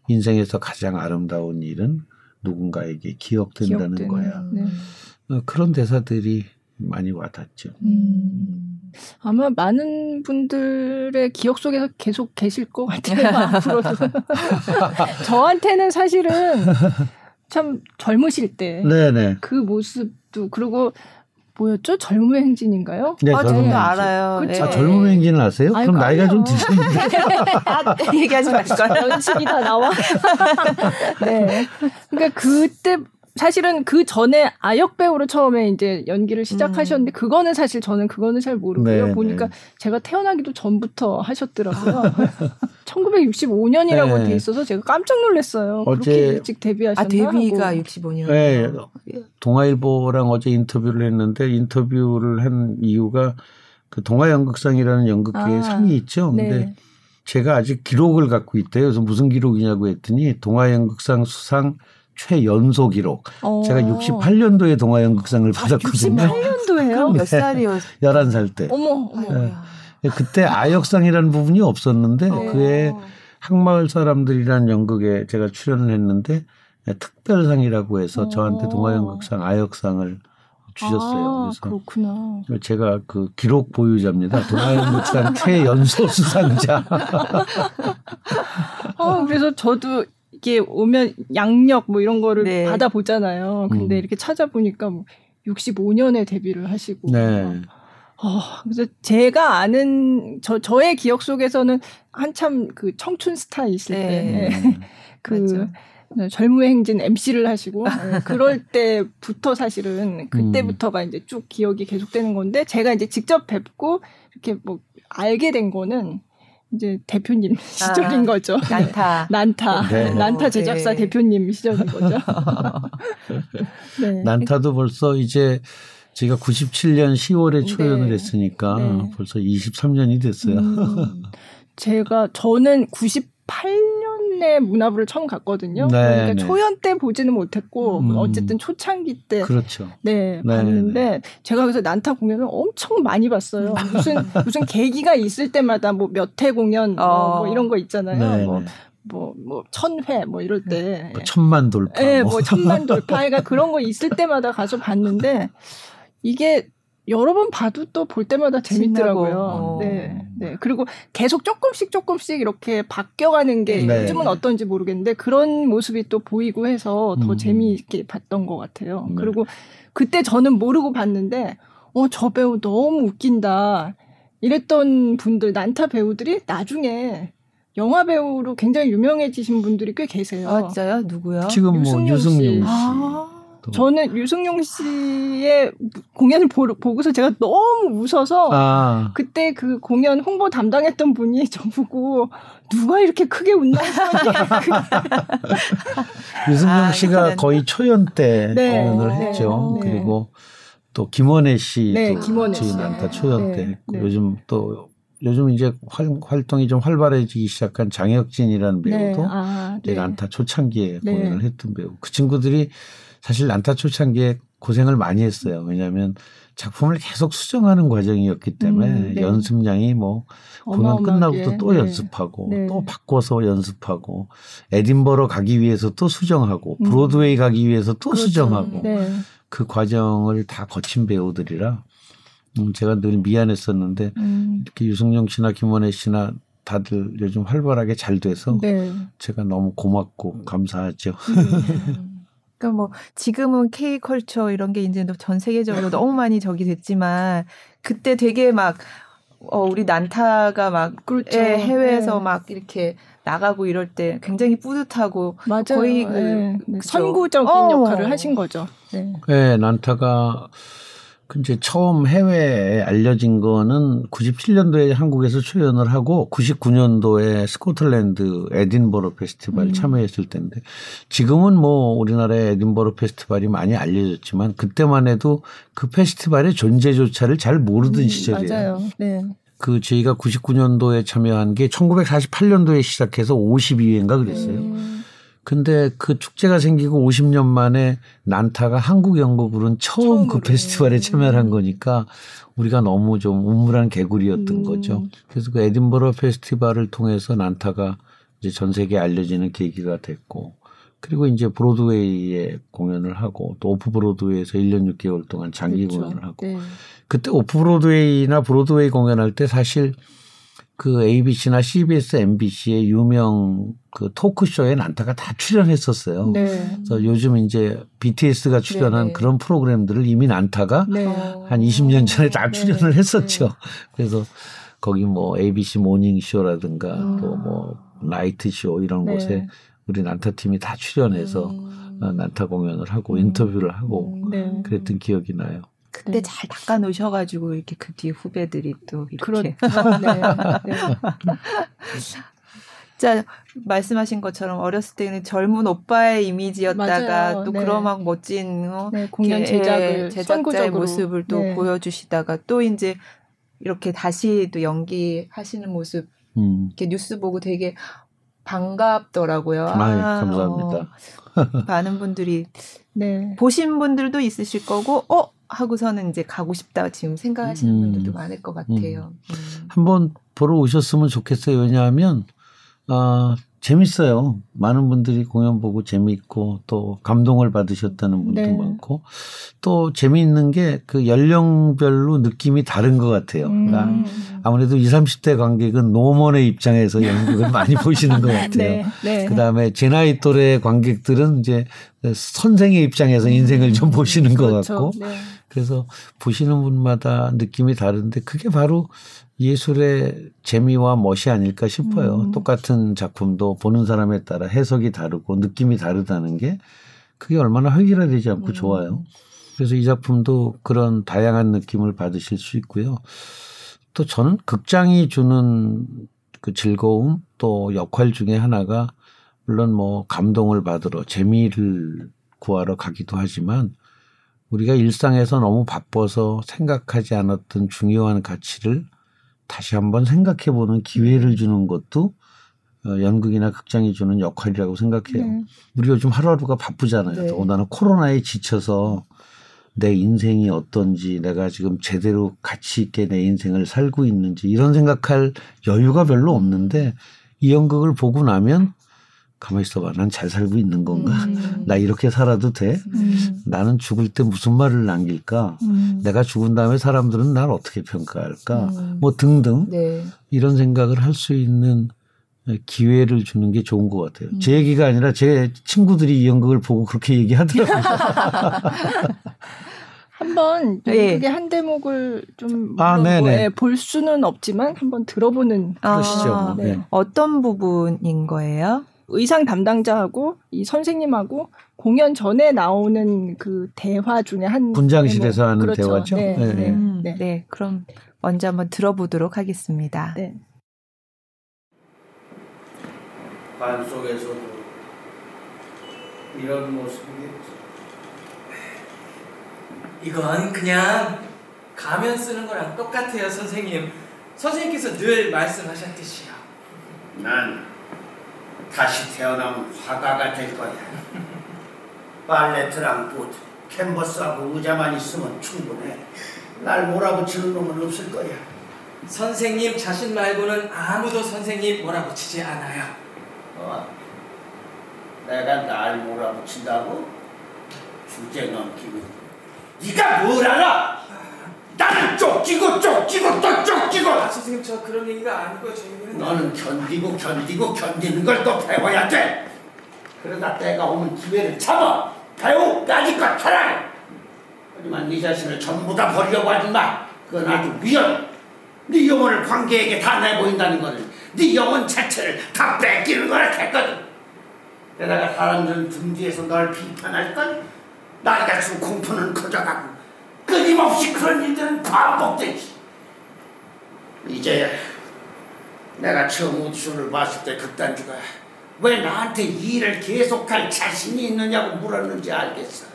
인생에서 가장 아름다운 일은 누군가에게 기억된다는 기억되는, 거야. 네. 어, 그런 대사들이 많이 와닿죠. 음. 아마 많은 분들의 기억 속에서 계속 계실 것 같아요. 앞으로도. 저한테는 사실은 참 젊으실 때 그 모습도 그리고 뭐였죠? 젊음의 행진인가요? 네, 아, 젊음의 알아요. 그쵸? 아, 젊음의 행진을 아세요? 아유, 그럼 나이가 좀 드셨는데. 아, 얘기하지 마실까요? 연식이 다 나와. 네. 그러니까 그때 사실은 그 전에 아역 배우로 처음에 이제 연기를 시작하셨는데 음. 그거는 사실 저는 그거는 잘 모르고요. 네, 보니까 네. 제가 태어나기도 전부터 하셨더라고요. 1965년이라고 네. 돼 있어서 제가 깜짝 놀랐어요. 어제 그렇게 일찍 데뷔하셨나? 아 데뷔가 하고. 65년. 네. 동아일보랑 어제 인터뷰를 했는데 인터뷰를 한 이유가 그 동아연극상이라는 연극계의 아, 상이 있죠. 근데 네. 제가 아직 기록을 갖고 있대요. 그래서 무슨 기록이냐고 했더니 동아연극상 수상 최연소 기록. 어. 제가 68년도에 동아연극상을 아, 받았거든요. 68년도에요? 몇 살이요? 11살 때. 어머, 어머. 네. 그때 아역상이라는 부분이 없었는데 어. 그에 항마을 사람들이라는 연극에 제가 출연을 했는데 특별상이라고 해서 어. 저한테 동아연극상 아역상을 주셨어요. 아, 그래서 그렇구나. 제가 그 기록 보유자입니다. 동아연극상 최연소 수상자. 어, 그래서 저도 이게 오면 양력 뭐 이런 거를 네. 받아 보잖아요. 근데 음. 이렇게 찾아보니까 뭐 65년에 데뷔를 하시고. 네. 어, 그래서 제가 아는 저 저의 기억 속에서는 한참 그 청춘 스타 있을 네. 때 그 젊음의 행진 MC를 하시고 네, 그럴 때부터 사실은 그때부터가 이제 쭉 기억이 계속되는 건데 제가 이제 직접 뵙고 이렇게 뭐 알게 된 거는 이제 대표님 시절인 아, 거죠. 난타. 난타. 네. 난타 제작사 네. 대표님 시절인 거죠. 네. 난타도 벌써 이제 제가 97년 10월에 초연을 했으니까 네. 벌써 23년이 됐어요. 음, 제가 저는 98 년에 문화부를 처음 갔거든요. 네, 그러니까 네. 초연 때 보지는 못했고 음. 어쨌든 초창기 때 그렇죠. 네, 네 봤는데 네. 제가 그래서 난타 공연을 엄청 많이 봤어요. 무슨 무슨 계기가 있을 때마다 뭐 몇 회 공연 뭐, 어. 뭐, 이런 거 있잖아요. 뭐, 뭐, 뭐, 천회, 뭐, 이럴 때. 뭐 천만 돌파. 네, 뭐, 천만 돌파. 그러니까 그런 거 있을 때마다 가서 봤는데, 이게 여러 번 봐도 또 볼 때마다 재밌더라고요. 어. 네, 네. 그리고 계속 조금씩 조금씩 이렇게 바뀌어가는 게 네. 요즘은 어떤지 모르겠는데 그런 모습이 또 보이고 해서 더 음. 재미있게 봤던 것 같아요. 네. 그리고 그때 저는 모르고 봤는데, 어, 저 배우 너무 웃긴다. 이랬던 분들, 난타 배우들이 나중에 영화 배우로 굉장히 유명해지신 분들이 꽤 계세요. 아, 진짜요? 누구요? 지금 뭐 유승용 씨. 아. 또. 저는 유승용 씨의 공연을 보, 보고서 제가 너무 웃어서 아. 그때 그 공연 홍보 담당했던 분이 저보고 누가 이렇게 크게 웃나 유승용 아, 씨가 아, 거의 초연 때 네. 공연을 네. 했죠. 네. 그리고 또 김원혜 씨도 네, 김원혜 씨. 난타 초연 때 네. 네. 요즘 또 요즘 이제 활, 활동이 좀 활발해지기 시작한 장혁진이라는 네. 배우도 네. 아, 네. 난타 초창기에 네. 공연을 했던 배우. 그 친구들이 사실 난타 초창기에 고생을 많이 했어요. 왜냐하면 작품을 계속 수정하는 과정이었기 때문에 음, 네. 연습량이 뭐 공연 끝나고도 또 네. 연습하고 네. 또 바꿔서 연습하고 에딘버러 가기 위해서 또 수정하고 음. 브로드웨이 가기 위해서 또 그렇죠. 수정하고 네. 그 과정을 다 거친 배우들이라 음, 제가 늘 미안했었는데 음. 이렇게 유승용 씨나 김원혜 씨나 다들 요즘 활발하게 잘 돼서 네. 제가 너무 고맙고 감사하죠. 음. 그러니까 뭐 지금은 K 컬처 이런 게 이제 전 세계적으로 너무 많이 적이 됐지만 그때 되게 막 어, 우리 난타가 막 그렇죠. 예, 해외에서 네. 막 이렇게 나가고 이럴 때 굉장히 뿌듯하고 맞아요. 거의 그, 네. 선구적인 어. 역할을 하신 거죠. 네. 네, 난타가 그 이제 처음 해외에 알려진 거는 97년도에 한국에서 출연을 하고 99년도에 스코틀랜드 에딘버러 페스티벌 음. 참여했을 텐데 지금은 뭐 우리나라의 에딘버러 페스티벌이 많이 알려졌지만 그때만 해도 그 페스티벌의 존재조차를 잘 모르던 음, 시절이에요. 맞아요. 네. 그 저희가 99년도에 참여한 게 1948년도에 시작해서 52회인가 그랬어요. 음. 근데 그 축제가 생기고 50년 만에 난타가 한국 연극으로는 처음 그 페스티벌에 참여를 한 거니까 우리가 너무 좀 우물한 개구리였던 음. 거죠. 그래서 그 에딘버러 페스티벌을 통해서 난타가 이제 전 세계에 알려지는 계기가 됐고 그리고 이제 브로드웨이에 공연을 하고 또 오프 브로드웨이에서 1년 6개월 동안 장기 그렇죠. 공연을 하고 네. 그때 오프 브로드웨이나 브로드웨이 공연할 때 사실 그 ABC나 CBS, NBC의 유명 그 토크쇼에 난타가 다 출연했었어요. 네. 그래서 요즘 이제 BTS가 출연한 네 그런 프로그램들을 이미 난타가 네. 한 20년 전에 다 네. 출연을 했었죠. 네. 그래서 거기 뭐 ABC 모닝쇼라든가 음. 또뭐 나이트쇼 이런 네. 곳에 우리 난타 팀이 다 출연해서 음. 어, 난타 공연을 하고 음. 인터뷰를 하고 음. 그랬던 기억이 나요. 그때 네. 잘 닦아 놓으셔가지고 이렇게 그 뒤에 후배들이 또 이렇게. 그렇죠. 네. 네. 자 말씀하신 것처럼 어렸을 때는 젊은 오빠의 이미지였다가 맞아요. 또 네. 그런 막 멋진 어, 네, 공연 제작을 제작자의 선구적으로. 모습을 또 네. 보여주시다가 또 이제 이렇게 다시 또 연기하시는 모습 음. 이렇게 뉴스 보고 되게 반갑더라고요. 아, 감사합니다. 어, 많은 분들이 네. 보신 분들도 있으실 거고, 어 하고서는 이제 가고 싶다 지금 생각하시는 음. 분들도 많을 것 같아요. 음. 음. 한번 보러 오셨으면 좋겠어요. 왜냐하면 아 재밌어요. 많은 분들이 공연 보고 재미있고 또 감동을 받으셨다는 분도 네. 많고 또 재미있는 게 그 연령별로 느낌이 다른 것 같아요. 음. 그러니까 아무래도 20, 30대 관객은 노먼의 입장에서 연극을 많이 보시는 것 같아요. 네. 네. 그다음에 제 나이 또래 관객들은 이제 선생의 입장에서 인생을 좀 보시는 것 그렇죠. 같고 네. 그래서 보시는 분마다 느낌이 다른데 그게 바로 예술의 재미와 멋이 아닐까 싶어요. 음. 똑같은 작품도 보는 사람에 따라 해석이 다르고 느낌이 다르다는 게 그게 얼마나 획일화되지 않고 음. 좋아요. 그래서 이 작품도 그런 다양한 느낌을 받으실 수 있고요. 또 저는 극장이 주는 그 즐거움 또 역할 중에 하나가 물론 뭐 감동을 받으러 재미를 구하러 가기도 하지만 우리가 일상에서 너무 바빠서 생각하지 않았던 중요한 가치를 다시 한번 생각해 보는 기회를 음. 주는 것도 어, 연극이나 극장이 주는 역할이라고 생각해요. 네. 우리 요즘 하루하루가 바쁘잖아요. 네. 나는 코로나에 지쳐서 내 인생이 어떤지 내가 지금 제대로 가치 있게 내 인생을 살고 있는지 이런 생각할 여유가 별로 없는데 이 연극을 보고 나면 가만히 있어봐. 난 잘 살고 있는 건가? 음. 나 이렇게 살아도 돼? 음. 나는 죽을 때 무슨 말을 남길까? 음. 내가 죽은 다음에 사람들은 날 어떻게 평가할까? 음. 뭐 등등 네. 이런 생각을 할 수 있는 기회를 주는 게 좋은 것 같아요. 제 음. 얘기가 아니라 제 친구들이 이 연극을 보고 그렇게 얘기하더라고요. 한번 연극의 네. 한 대목을 좀 아, 뭐, 예, 볼 수는 없지만 한번 들어보는 그러시죠. 아, 네. 어떤 부분인 거예요? 의상 담당자하고 이 선생님하고 공연 전에 나오는 그 대화 중에 한 분장실에서 하는 그렇죠. 대화죠. 네, 네. 네. 음, 네. 네. 그럼 먼저 한번 들어보도록 하겠습니다. 네. 반 속에서도 이런 모습이겠지. 이건 그냥 가면 쓰는 거랑 똑같아요, 선생님. 선생님께서 늘 말씀하셨듯이요. 난 다시 태어나면 화가가 될 거야. 발레트랑 붓, 캔버스하고 의자만 있으면 충분해. 날 몰아붙이는 놈은 없을 거야. 선생님 자신 말고는 아무도 선생님 몰아붙이지 않아요. 어? 내가 날 몰아붙인다고? 주제 넘기고 네가 뭘 알아? 나는 쫓기고 쫓기고 또 쫓기고. 아, 선생님 저 그런 얘기가 아니고 저희는 너는 견디고 견디고 견디는 걸 또 배워야 돼. 그러다 때가 오면 기회를 잡아. 배우 까짓것 하라 하지만 네 자신을 전부 다 버리려고 하지 마. 그건 아주 위험. 네 영혼을 관계에게 다 내보인다는 거는 네 영혼 자체를 다 뺏기는 거라 했거든. 게다가 사람들은 등 뒤에서 널 비판할 건 나이가 들수록 공포는 커져가고 끊임없이 그런 일들은 반복되지 이제 내가 처음 오디션을 봤을 때 극단주가 왜 나한테 이 일을 계속할 자신이 있느냐고 물었는지 알겠어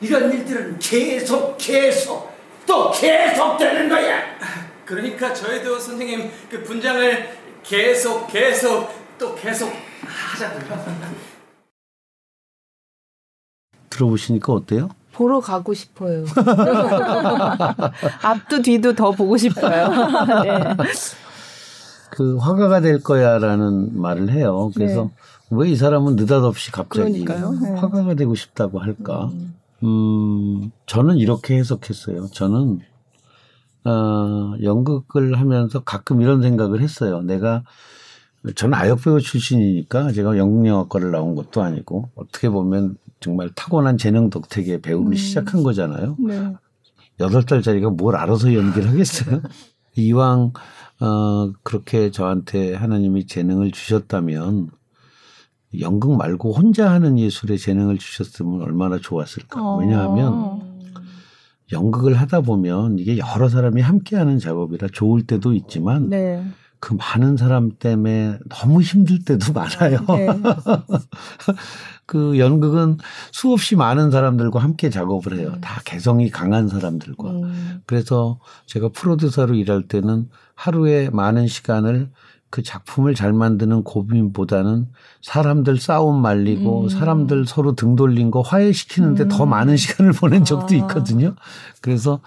이런 일들은 계속 계속 또 계속 되는 거야 그러니까 저희도 선생님 그 분장을 계속 계속 또 계속 하자고요. 들어보시니까 어때요? 보러 가고 싶어요. 앞도 뒤도 더 보고 싶어요. 네. 그 화가가 될 거야라는 말을 해요. 그래서 네. 왜이 사람은 느닷없이 갑자기 네. 화가가 되고 싶다고 할까? 음. 음, 저는 이렇게 해석했어요. 저는 어, 연극을 하면서 가끔 이런 생각을 했어요. 내가 저는 아역배우 출신이니까 제가 연극영화과를 나온 것도 아니고 어떻게 보면 정말 타고난 재능 덕택에 배우를 음. 시작한 거잖아요. 네. 여덟 살짜리가 뭘 알아서 연기를 하겠어요? 이왕 어 그렇게 저한테 하나님이 재능을 주셨다면 연극 말고 혼자 하는 예술에 재능을 주셨으면 얼마나 좋았을까. 어. 왜냐하면 연극을 하다 보면 이게 여러 사람이 함께 하는 작업이라 좋을 때도 있지만 네. 그 많은 사람 때문에 너무 힘들 때도 많아요. 네. 그 연극은 수없이 많은 사람들과 함께 작업을 해요. 음. 다 개성이 강한 사람들과. 음. 그래서 제가 프로듀서로 일할 때는 하루에 많은 시간을 그 작품을 잘 만드는 고민보다는 사람들 싸움 말리고 음. 사람들 서로 등 돌린 거 화해시키는데 음. 더 많은 시간을 보낸 적도 아. 있거든요. 그래서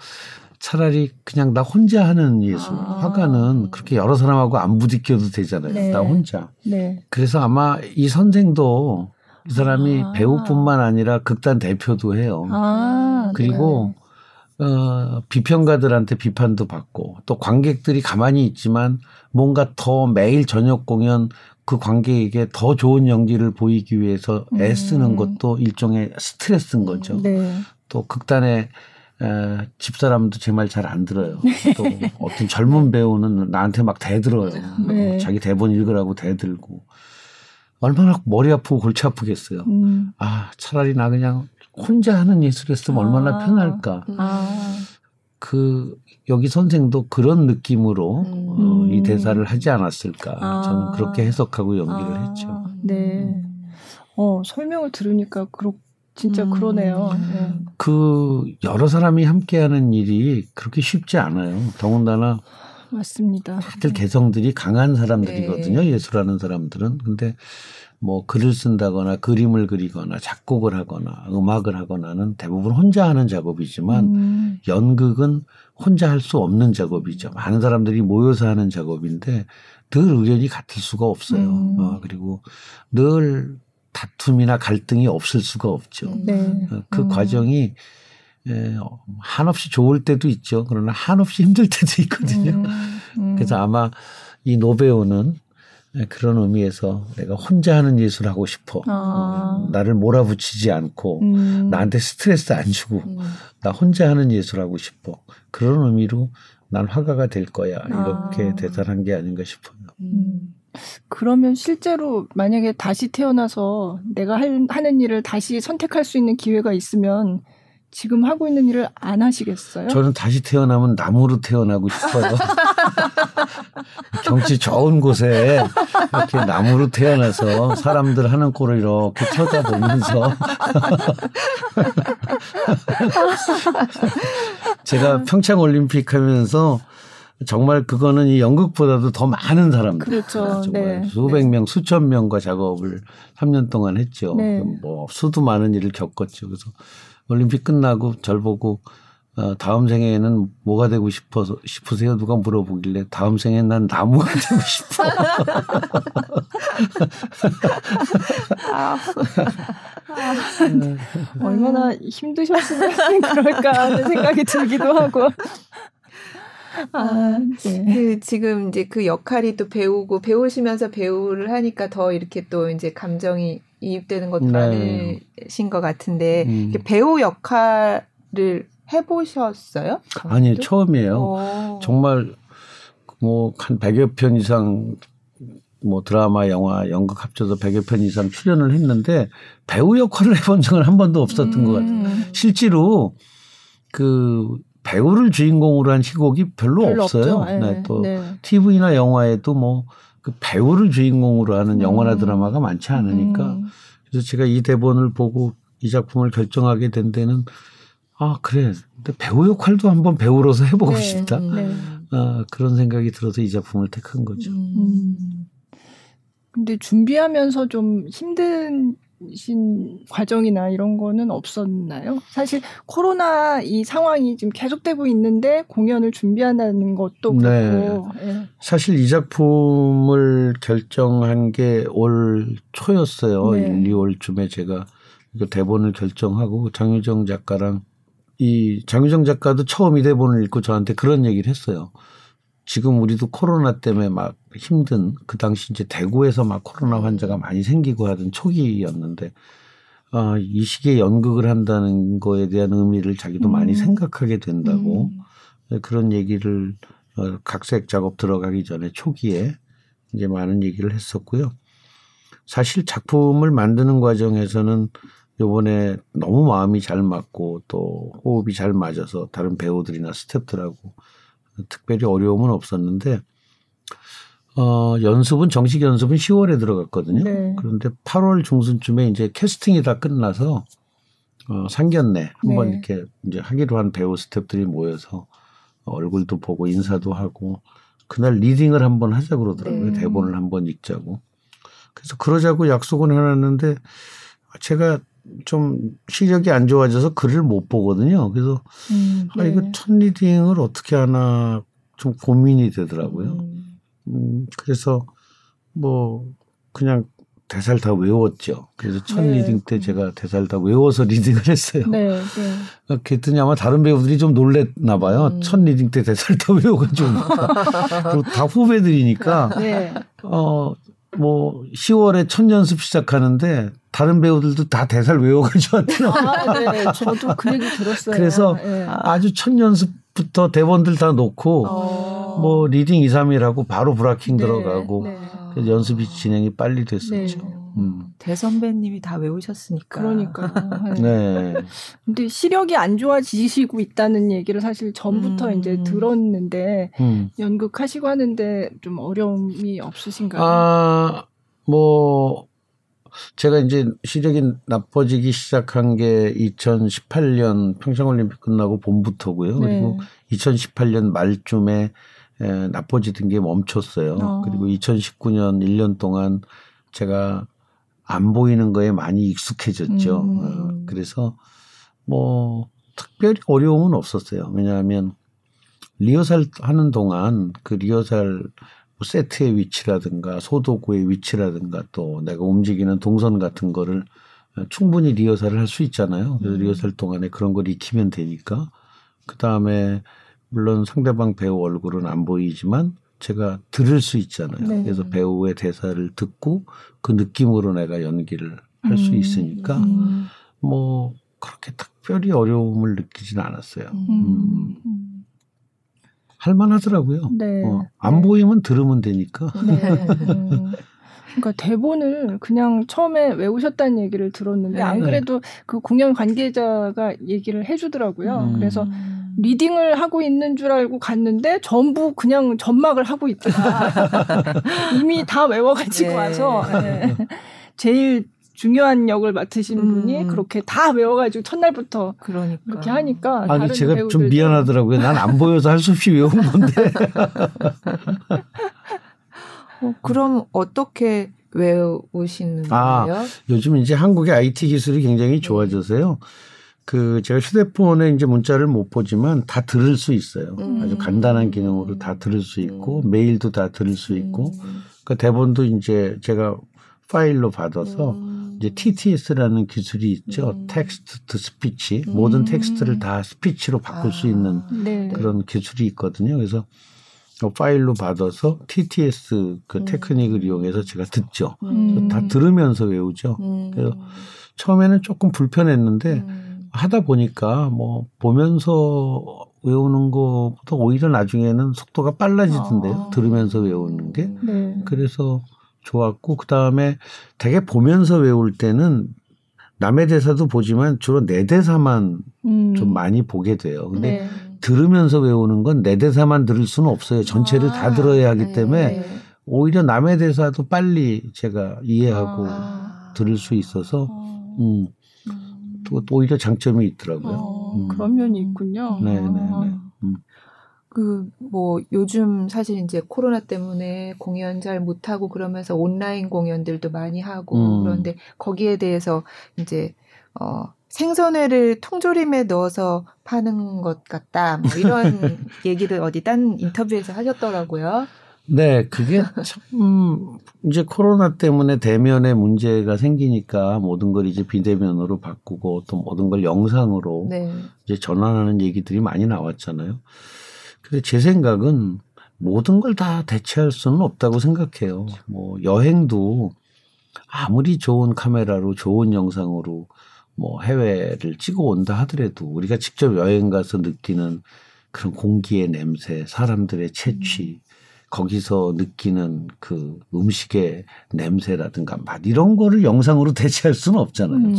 차라리 그냥 나 혼자 하는 예술 아. 화가는 그렇게 여러 사람하고 안 부딪혀도 되잖아요. 네. 나 혼자. 네. 그래서 아마 이 선생도 이 사람이 아. 배우뿐만 아니라 극단 대표도 해요. 아. 그리고 네. 어, 비평가들한테 비판도 받고 또 관객들이 가만히 있지만 뭔가 더 매일 저녁 공연 그 관객에게 더 좋은 연기를 보이기 위해서 애쓰는 음. 것도 일종의 스트레스인 거죠. 네. 또 극단의 에, 집사람도 제 말 잘 안 들어요. 네. 또 어떤 젊은 배우는 나한테 막 대들어요. 네. 어, 자기 대본 읽으라고 대들고. 얼마나 머리 아프고 골치 아프겠어요. 음. 아, 차라리 나 그냥 혼자 하는 예술했으면 아. 얼마나 편할까. 아. 그, 여기 선생도 그런 느낌으로 음. 어, 이 대사를 하지 않았을까. 아. 저는 그렇게 해석하고 연기를 아. 했죠. 네. 어, 설명을 들으니까 그렇고 진짜 음. 그러네요. 네. 그 여러 사람이 함께하는 일이 그렇게 쉽지 않아요. 더군다나 맞습니다. 다들 개성들이 강한 사람들이거든요. 네. 예술하는 사람들은. 근데 뭐 글을 쓴다거나 그림을 그리거나 작곡을 하거나 음악을 하거나는 대부분 혼자 하는 작업이지만 음. 연극은 혼자 할 수 없는 작업이죠. 많은 사람들이 모여서 하는 작업인데 늘 의견이 같을 수가 없어요. 음. 어, 그리고 늘 다툼이나 갈등이 없을 수가 없죠. 네. 어, 그 음. 과정이 에, 한없이 좋을 때도 있죠. 그러나 한없이 힘들 때도 있거든요. 음. 음. 그래서 아마 이 노배우는 그런 의미에서 내가 혼자 하는 예술 하고 싶어. 아. 어, 나를 몰아붙이지 않고 음. 나한테 스트레스 안 주고 음. 나 혼자 하는 예술 하고 싶어. 그런 의미로 난 화가가 될 거야. 이렇게 아. 대단한 게 아닌가 싶어요. 음. 그러면 실제로 만약에 다시 태어나서 내가 할, 하는 일을 다시 선택할 수 있는 기회가 있으면 지금 하고 있는 일을 안 하시겠어요? 저는 다시 태어나면 나무로 태어나고 싶어요. 경치 좋은 곳에 이렇게 나무로 태어나서 사람들 하는 꼴을 이렇게 쳐다보면서 제가 평창 올림픽 하면서 정말 그거는 이 연극보다도 더 많은 사람들. 그렇죠. 정말 네. 수백 명, 수천 명과 작업을 3년 동안 했죠. 네. 뭐 수도 많은 일을 겪었죠. 그래서 올림픽 끝나고 절 보고 어, 다음 생에는 뭐가 되고 싶어서 싶으세요? 누가 물어보길래 다음 생에는 난 나무가 되고 싶어. 아, 얼마나 힘드셨으면 그럴까 하는 생각이 들기도 하고. 아, 네. 그 지금 이제 그 역할이 또 배우고 배우시면서 배우를 하니까 더 이렇게 또 이제 감정이 이입되는 것도 네. 많으신 것 같은데 음. 배우 역할을 해보셨어요? 아니 처음이에요. 오. 어. 정말 뭐한 100여 편 이상 뭐 드라마, 영화, 연극 합쳐서 100여 편 이상 출연을 했는데 배우 역할을 해본 적은 한 번도 없었던 음. 것 같아요. 음. 실제로 그 배우를 주인공으로 한 희곡이 별로, 별로 없어요. 네. 네. 또 네. TV나 영화에도 뭐 그 배우를 주인공으로 하는 영화나 음. 드라마가 많지 않으니까 음. 그래서 제가 이 대본을 보고 이 작품을 결정하게 된 데는 아 그래 근데 배우 역할도 한번 배우로서 해보고 네. 싶다 네. 아, 그런 생각이 들어서 이 작품을 택한 거죠. 음. 근데 준비하면서 좀 힘든 신 과정이나 이런 거는 없었나요? 사실 코로나 이 상황이 지금 계속되고 있는데 공연을 준비한다는 것도 그렇고. 네. 네. 사실 이 작품을 결정한 게 올 초였어요. 네. 1, 2월쯤에 제가 그 대본을 결정하고 장유정 작가랑 이 장유정 작가도 처음 이 대본을 읽고 저한테 그런 얘기를 했어요. 지금 우리도 코로나 때문에 막 힘든 그 당시 이제 대구에서 막 코로나 환자가 많이 생기고 하던 초기였는데 아, 이 시기에 연극을 한다는 거에 대한 의미를 자기도 음. 많이 생각하게 된다고 음. 그런 얘기를 어, 각색 작업 들어가기 전에 초기에 이제 많은 얘기를 했었고요. 사실 작품을 만드는 과정에서는 요번에 너무 마음이 잘 맞고 또 호흡이 잘 맞아서 다른 배우들이나 스탭들하고 특별히 어려움은 없었는데 어, 연습은 정식 연습은 10월에 들어갔거든요. 네. 그런데 8월 중순쯤에 이제 캐스팅이 다 끝나서 어, 상견례 한번 네. 이렇게 이제 하기로 한 배우 스탭들이 모여서 얼굴도 보고 인사도 하고 그날 reading을 한번 하자 그러더라고요. 네. 대본을 한번 읽자고. 그래서 그러자고 약속은 해놨는데 제가 좀 시력이 안 좋아져서 글을 못 보거든요. 그래서 음, 네. 아 이거 네. 첫 reading을 어떻게 하나 좀 고민이 되더라고요. 음. 음 그래서 뭐 그냥 대사를 다 외웠죠. 그래서 첫 네. reading 때 제가 대사를 다 외워서 reading을 했어요. 네, 네. 아, 그랬더니 아마 다른 배우들이 좀 놀랬나 봐요. 음. 첫 reading 때 대사를 다 외워가지고. 그리고 다 후배들이니까. 네. 어, 뭐 10월에 첫 연습 시작하는데 다른 배우들도 다 대사를 외워가지고 왔더라고요. 아, 네. 저도 그 얘기 들었어요. 그래서 네. 아주 첫 연습부터 대본들 다 놓고 어. 뭐 reading 2, 3일 하고 바로 blocking 네. 들어가고 네. 연습이 진행이 빨리 됐었죠. 네. 음. 대선배님이 다 외우셨으니까. 그러니까. 네. 근데 시력이 안 좋아지시고 있다는 얘기를 사실 전부터 음. 이제 들었는데 음. 연극하시고 하는데 좀 어려움이 없으신가요? 아, 뭐 제가 이제 시력이 나빠지기 시작한 게 2018년 평창올림픽 끝나고 봄부터고요. 네. 그리고 2018년 말쯤에 에, 나빠지던 게 멈췄어요. 어. 그리고 2019년 1년 동안 제가 안 보이는 거에 많이 익숙해졌죠. 음. 어, 그래서 뭐 특별히 어려움은 없었어요. 왜냐하면 리허설 하는 동안 그 리허설 뭐 세트의 위치라든가 소도구의 위치라든가 또 내가 움직이는 동선 같은 거를 충분히 리허설을 할 수 있잖아요. 그래서 음. 리허설 동안에 그런 걸 익히면 되니까. 그 다음에 물론 상대방 배우 얼굴은 안 보이지만 제가 들을 수 있잖아요. 네. 그래서 배우의 대사를 듣고 그 느낌으로 내가 연기를 할수 음. 있으니까 음. 뭐 그렇게 특별히 어려움을 느끼지는 않았어요. 음. 음. 음. 할만하더라고요. 네. 어, 안 네. 보이면 들으면 되니까. 네. 그러니까 대본을 그냥 처음에 외우셨다는 얘기를 들었는데 안 네. 그래도 그 공연 관계자가 얘기를 해주더라고요. 그래서 리딩을 하고 있는 줄 알고 갔는데 전부 그냥 전막을 하고 있더라. 이미 다 외워가지고 네. 와서 네. 제일 중요한 역을 맡으신 음. 분이 그렇게 다 외워가지고 첫날부터 그러니까. 그렇게 하니까 아니 제가 좀 미안하더라고요. 난 안 보여서 할 수 없이 외운 건데. 어, 그럼 어떻게 외우시는 아, 거예요? 요즘 이제 한국의 IT 기술이 굉장히 네. 좋아져서요. 그 제가 휴대폰에 이제 문자를 못 보지만 다 들을 수 있어요. 음. 아주 간단한 기능으로 다 들을 수 있고 음. 메일도 다 들을 수 있고 음. 그 대본도 이제 제가 파일로 받아서 음. 이제 TTS라는 기술이 있죠. 음. text to speech. 모든 텍스트를 다 스피치로 바꿀 아. 수 있는 네. 그런 기술이 있거든요. 그래서 그 파일로 받아서 TTS 그 음. 테크닉을 이용해서 제가 듣죠. 음. 다 들으면서 외우죠. 음. 그래서 처음에는 조금 불편했는데 음. 하다 보니까 뭐 보면서 외우는 것보다 오히려 나중에는 속도가 빨라지던데요. 아. 들으면서 외우는 게. 네. 그래서 좋았고 그 다음에 되게 보면서 외울 때는 남의 대사도 보지만 주로 내 대사만 음. 좀 많이 보게 돼요. 근데 네. 들으면서 외우는 건 내 대사만 들을 수는 없어요. 전체를 아, 다 들어야 하기 네. 때문에 오히려 남의 대사도 빨리 제가 이해하고 아. 들을 수 있어서 어. 음. 또, 또 오히려 장점이 있더라고요. 어, 음. 그런 면이 있군요. 네, 네, 네. 음. 그뭐 요즘 사실 이제 코로나 때문에 공연 잘 못하고 그러면서 온라인 공연들도 많이 하고 음. 그런데 거기에 대해서 이제 어 생선회를 통조림에 넣어서 파는 것 같다. 뭐 이런 얘기를 어디 딴 인터뷰에서 하셨더라고요. 네, 그게 참 이제 코로나 때문에 대면에 문제가 생기니까 모든 걸 이제 비대면으로 바꾸고 또 모든 걸 영상으로 네. 이제 전환하는 얘기들이 많이 나왔잖아요. 근데 제 생각은 모든 걸 다 대체할 수는 없다고 생각해요. 뭐 여행도 아무리 좋은 카메라로 좋은 영상으로 뭐 해외를 찍어 온다 하더라도 우리가 직접 여행 가서 느끼는 그런 공기의 냄새, 사람들의 채취, 음. 거기서 느끼는 그 음식의 냄새라든가 맛 이런 거를 영상으로 대체할 수는 없잖아요. 음,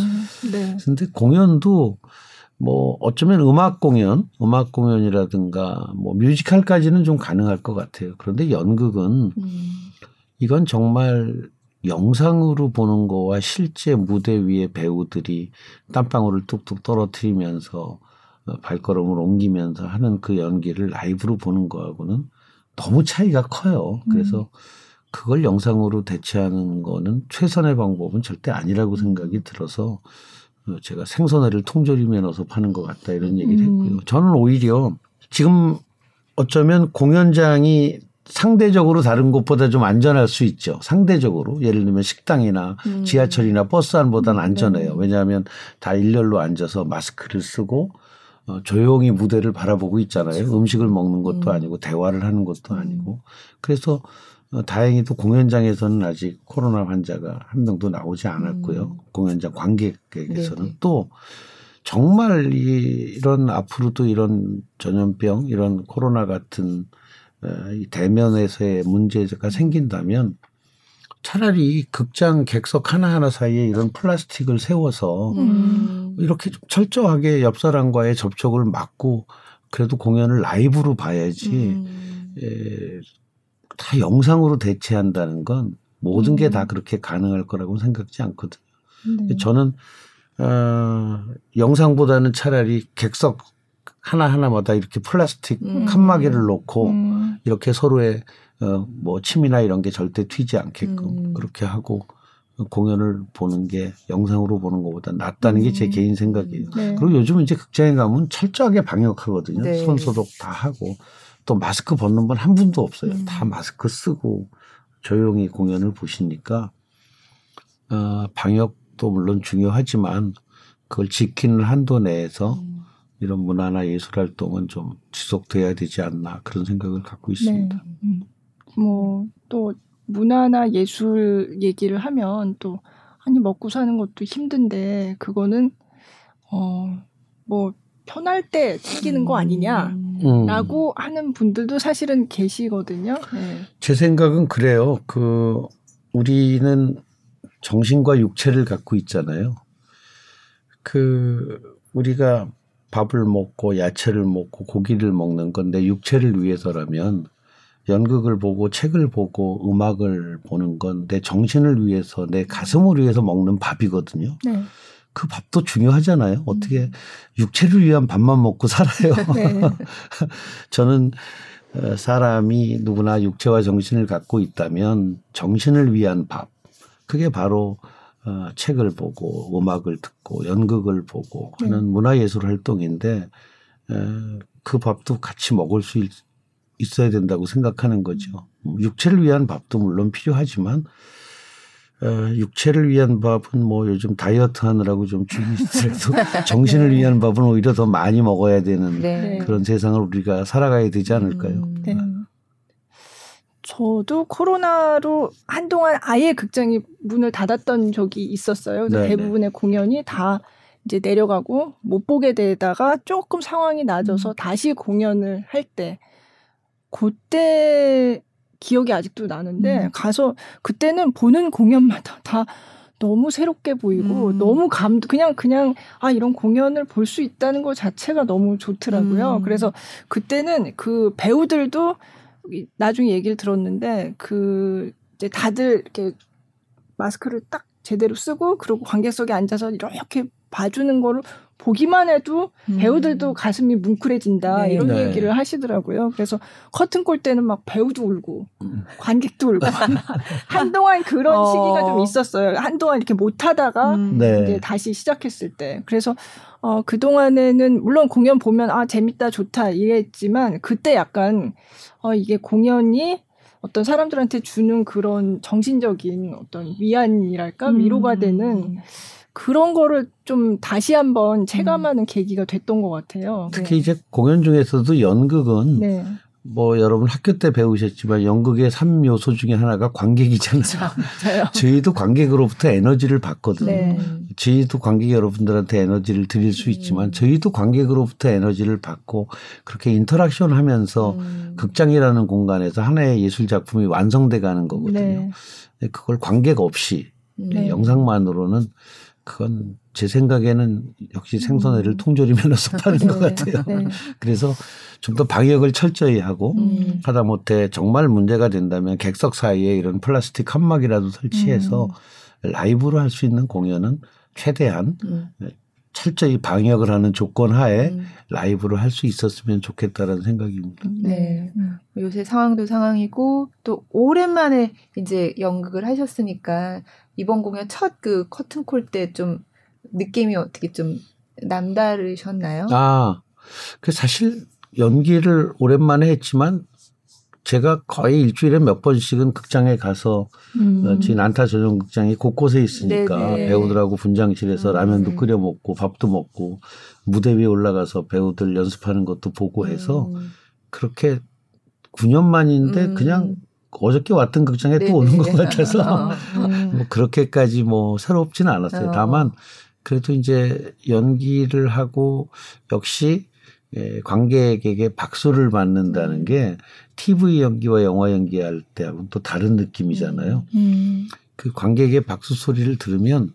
네. 근데 공연도 뭐 어쩌면 음악 공연, 음악 공연이라든가 뭐 뮤지컬까지는 좀 가능할 것 같아요. 그런데 연극은 음. 이건 정말 영상으로 보는 거와 실제 무대 위에 배우들이 땀방울을 뚝뚝 떨어뜨리면서 어, 발걸음을 옮기면서 하는 그 연기를 라이브로 보는 거하고는 너무 차이가 커요. 그래서 음. 그걸 영상으로 대체하는 거는 최선의 방법은 절대 아니라고 생각이 들어서 어, 제가 생선회를 통조림에 넣어서 파는 것 같다 이런 얘기를 음. 했고요. 저는 오히려 지금 어쩌면 공연장이 상대적으로 다른 곳보다 좀 안전할 수 있죠. 상대적으로 예를 들면 식당이나 음. 지하철이나 버스 안보다는 안전해요. 네. 왜냐하면 다 일렬로 앉아서 마스크를 쓰고 어, 조용히 무대를 바라보고 있잖아요. 그렇죠. 음식을 먹는 것도 음. 아니고 대화를 하는 것도 음. 아니고 그래서 어, 다행히도 공연장에서는 아직 코로나 환자가 한 명도 나오지 않았고요. 음. 공연장 관객에게서는 네네. 또 정말 이, 이런 앞으로도 이런 전염병, 이런 코로나 같은 어, 이 대면에서의 문제가 생긴다면 차라리 극장 객석 하나하나 사이에 이런 플라스틱을 세워서 음. 이렇게 좀 철저하게 옆 사람과의 접촉을 막고 그래도 공연을 라이브로 봐야지 음. 에, 다 영상으로 대체한다는 건 모든 게 다 그렇게 가능할 거라고 생각지 않거든요. 네. 저는 어, 영상보다는 차라리 객석 하나 하나마다 이렇게 플라스틱 음. 칸막이를 놓고 음. 이렇게 서로의 어, 뭐 침이나 이런 게 절대 튀지 않게끔 음. 그렇게 하고 공연을 보는 게 영상으로 보는 것보다 낫다는 게제 음. 개인 생각이에요. 네. 그리고 요즘 이제 극장에 가면 철저하게 방역하거든요. 네. 손 소독 다 하고 또 마스크 벗는 분 한 분도 없어요. 음. 다 마스크 쓰고 조용히 공연을 보시니까 어, 방역도 물론 중요하지만 그걸 지키는 한도 내에서 음. 이런 문화나 예술 활동은 좀 지속돼야 되지 않나 그런 생각을 갖고 있습니다. 네. 음. 뭐 또 문화나 예술 얘기를 하면 또 아니 먹고 사는 것도 힘든데 그거는 어뭐 편할 때 챙기는 거 아니냐라고 음. 하는 분들도 사실은 계시거든요. 네. 제 생각은 그래요. 그 우리는 정신과 육체를 갖고 있잖아요. 그 우리가 밥을 먹고 야채를 먹고 고기를 먹는 건데 육체를 위해서라면 연극을 보고 책을 보고 음악을 보는 건 내 정신을 위해서 내 가슴을 위해서 먹는 밥이거든요. 네. 그 밥도 중요하잖아요. 어떻게 음. 육체를 위한 밥만 먹고 살아요. 네. 저는 어, 사람이 누구나 육체와 정신을 갖고 있다면 정신을 위한 밥. 그게 바로 어, 책을 보고 음악을 듣고 연극을 보고 하는 네. 문화예술 활동인데 에, 그 밥도 같이 먹을 수 있, 있어야 된다고 생각하는 거죠. 육체를 위한 밥도 물론 필요하지만 어, 육체를 위한 밥은 뭐 요즘 다이어트 하느라고 좀 줄이더라도 정신을 위한 밥은 오히려 더 많이 먹어야 되는 네. 그런 세상을 우리가 살아가야 되지 않을까요? 음, 네. 저도 코로나로 한동안 아예 극장이 문을 닫았던 적이 있었어요. 네, 네. 대부분의 공연이 다 이제 내려가고 못 보게 되다가 조금 상황이 나아져서 음. 다시 공연을 할 때 그때 기억이 아직도 나는데 음. 가서 그때는 보는 공연마다 다 너무 새롭게 보이고 음. 너무 감 그냥 그냥 아 이런 공연을 볼 수 있다는 것 자체가 너무 좋더라고요. 음. 그래서 그때는 그 배우들도 나중에 얘기를 들었는데 그 이제 다들 이렇게 마스크를 딱 제대로 쓰고 그리고 관객석에 앉아서 이렇게 봐주는 거를 보기만 해도 음. 배우들도 가슴이 뭉클해진다 네. 이런 네. 얘기를 하시더라고요. 그래서 커튼 콜 때는 막 배우도 울고 음. 관객도 울고 한동안 그런 어. 시기가 좀 있었어요. 한동안 이렇게 못 하다가 음. 네. 이제 다시 시작했을 때. 그래서 어, 그 동안에는 물론 공연 보면 아 재밌다 좋다 이랬지만 그때 약간 어, 이게 공연이 어떤 사람들한테 주는 그런 정신적인 어떤 위안이랄까 위로가 음. 되는 그런 거를 좀 다시 한번 체감하는 음. 계기가 됐던 것 같아요. 특히 네. 이제 공연 중에서도 연극은 네. 뭐 여러분 학교 때 배우셨지만 연극의 3요소 중에 하나가 관객이잖아요. 저희도 관객으로부터 에너지를 받거든요. 네. 저희도 관객 여러분들한테 에너지를 드릴 수 있지만 음. 저희도 관객으로부터 에너지를 받고 그렇게 interaction 하면서 음. 극장이라는 공간에서 하나의 예술 작품이 완성돼 가는 거거든요. 네. 그걸 관객 없이 네. 영상만으로는 그건 제 생각에는 역시 생선회를 음. 통조림에 넣어서 파는 네. 것 같아요. 네. 그래서 좀 더 방역을 철저히 하고 음. 하다못해 정말 문제가 된다면 객석 사이에 이런 플라스틱 칸막이라도 설치해서 음. 라이브로 할 수 있는 공연은 최대한 음. 철저히 방역을 하는 조건 하에 음. 라이브로 할수 있었으면 좋겠다라는 생각입니다. 네. 음. 요새 상황도 상황이고 또 오랜만에 이제 연극을 하셨으니까 이번 공연 첫 그 커튼콜 때 좀 느낌이 어떻게 좀 남다르셨나요? 아, 그 사실 연기를 오랜만에 했지만 제가 거의 일주일에 몇 번씩은 극장에 가서 음. 어, 지금 안타 전용 극장이 곳곳에 있으니까 네네. 배우들하고 분장실에서 음. 라면도 끓여 먹고 밥도 먹고 무대 위에 올라가서 배우들 연습하는 것도 보고 해서 음. 그렇게 9년 만인데 음. 그냥 어저께 왔던 극장에 네네. 또 오는 것 같아서 음. 뭐 그렇게까지 뭐 새롭지는 않았어요. 어. 다만 그래도 이제 연기를 하고 역시 예, 관객에게 박수를 받는다는 게 TV 연기와 영화 연기할 때하고는 또 다른 느낌이잖아요. 음. 음. 그 관객의 박수 소리를 들으면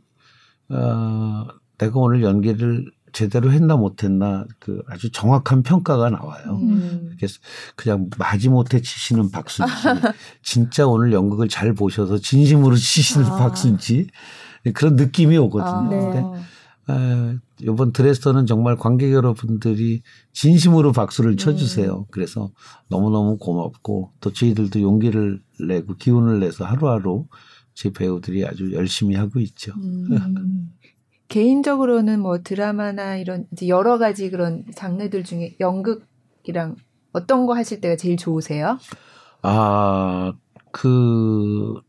어, 내가 오늘 연기를 제대로 했나 못했나 그 아주 정확한 평가가 나와요. 음. 그래서 그냥 마지못해 치시는 박수인지 진짜 오늘 연극을 잘 보셔서 진심으로 치시는 아. 박수인지 그런 느낌이 오거든요. 아, 네. 근데 에, 이번 드레스터는 정말 관객 여러분들이 진심으로 박수를 쳐주세요. 음. 그래서 너무너무 고맙고 또 저희들도 용기를 내고 기운을 내서 하루하루 제 배우들이 아주 열심히 하고 있죠. 음. 개인적으로는 뭐 드라마나 이런 이제 여러 가지 그런 장르들 중에 연극이랑 어떤 거 하실 때가 제일 좋으세요? 아, 그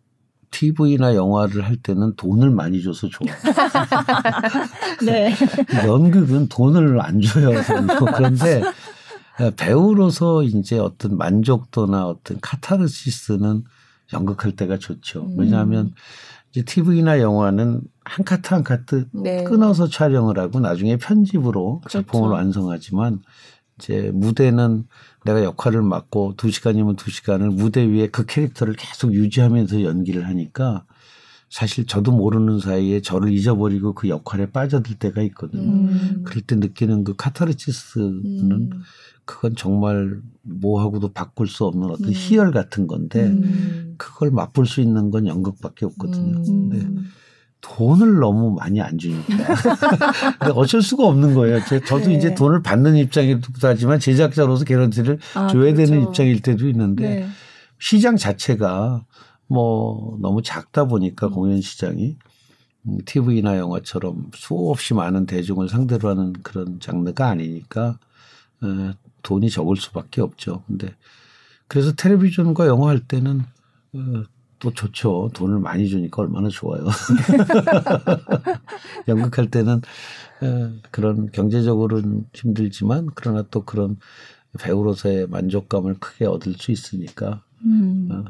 TV나 영화를 할 때는 돈을 많이 줘서 좋아요. 네. 연극은 돈을 안 줘요. 그런데 배우로서 이제 어떤 만족도나 어떤 카타르시스는 연극할 때가 좋죠. 음. 왜냐하면 이제 TV나 영화는 한 카트 한 카트 네. 끊어서 촬영을 하고 나중에 편집으로 그렇죠. 작품을 완성하지만 이제 무대는 내가 역할을 맡고 두 시간이면 두 시간을 무대 위에 그 캐릭터를 계속 유지하면서 연기를 하니까 사실 저도 모르는 사이에 저를 잊어버리고 그 역할에 빠져들 때가 있거든요. 음. 그럴 때 느끼는 그 카타르시스는 음. 그건 정말 뭐하고도 바꿀 수 없는 어떤 음. 희열 같은 건데 음. 그걸 맛볼 수 있는 건 연극밖에 없거든요. 음. 네. 돈을 너무 많이 안 주니까. 근데 어쩔 수가 없는 거예요. 저도 네. 이제 돈을 받는 입장이기도 하지만 제작자로서 개런티를 아, 줘야 그렇죠. 되는 입장일 때도 있는데 네. 시장 자체가 뭐 너무 작다 보니까 음. 공연 시장이 TV나 음, 영화처럼 수없이 많은 대중을 상대로 하는 그런 장르가 아니니까 어, 돈이 적을 수밖에 없죠. 근데 그래서 텔레비전과 영화 할 때는 어, 또 좋죠. 돈을 많이 주니까 얼마나 좋아요. 연극할 때는 어, 그런 경제적으로는 힘들지만 그러나 또 그런 배우로서의 만족감을 크게 얻을 수 있으니까 음. 어,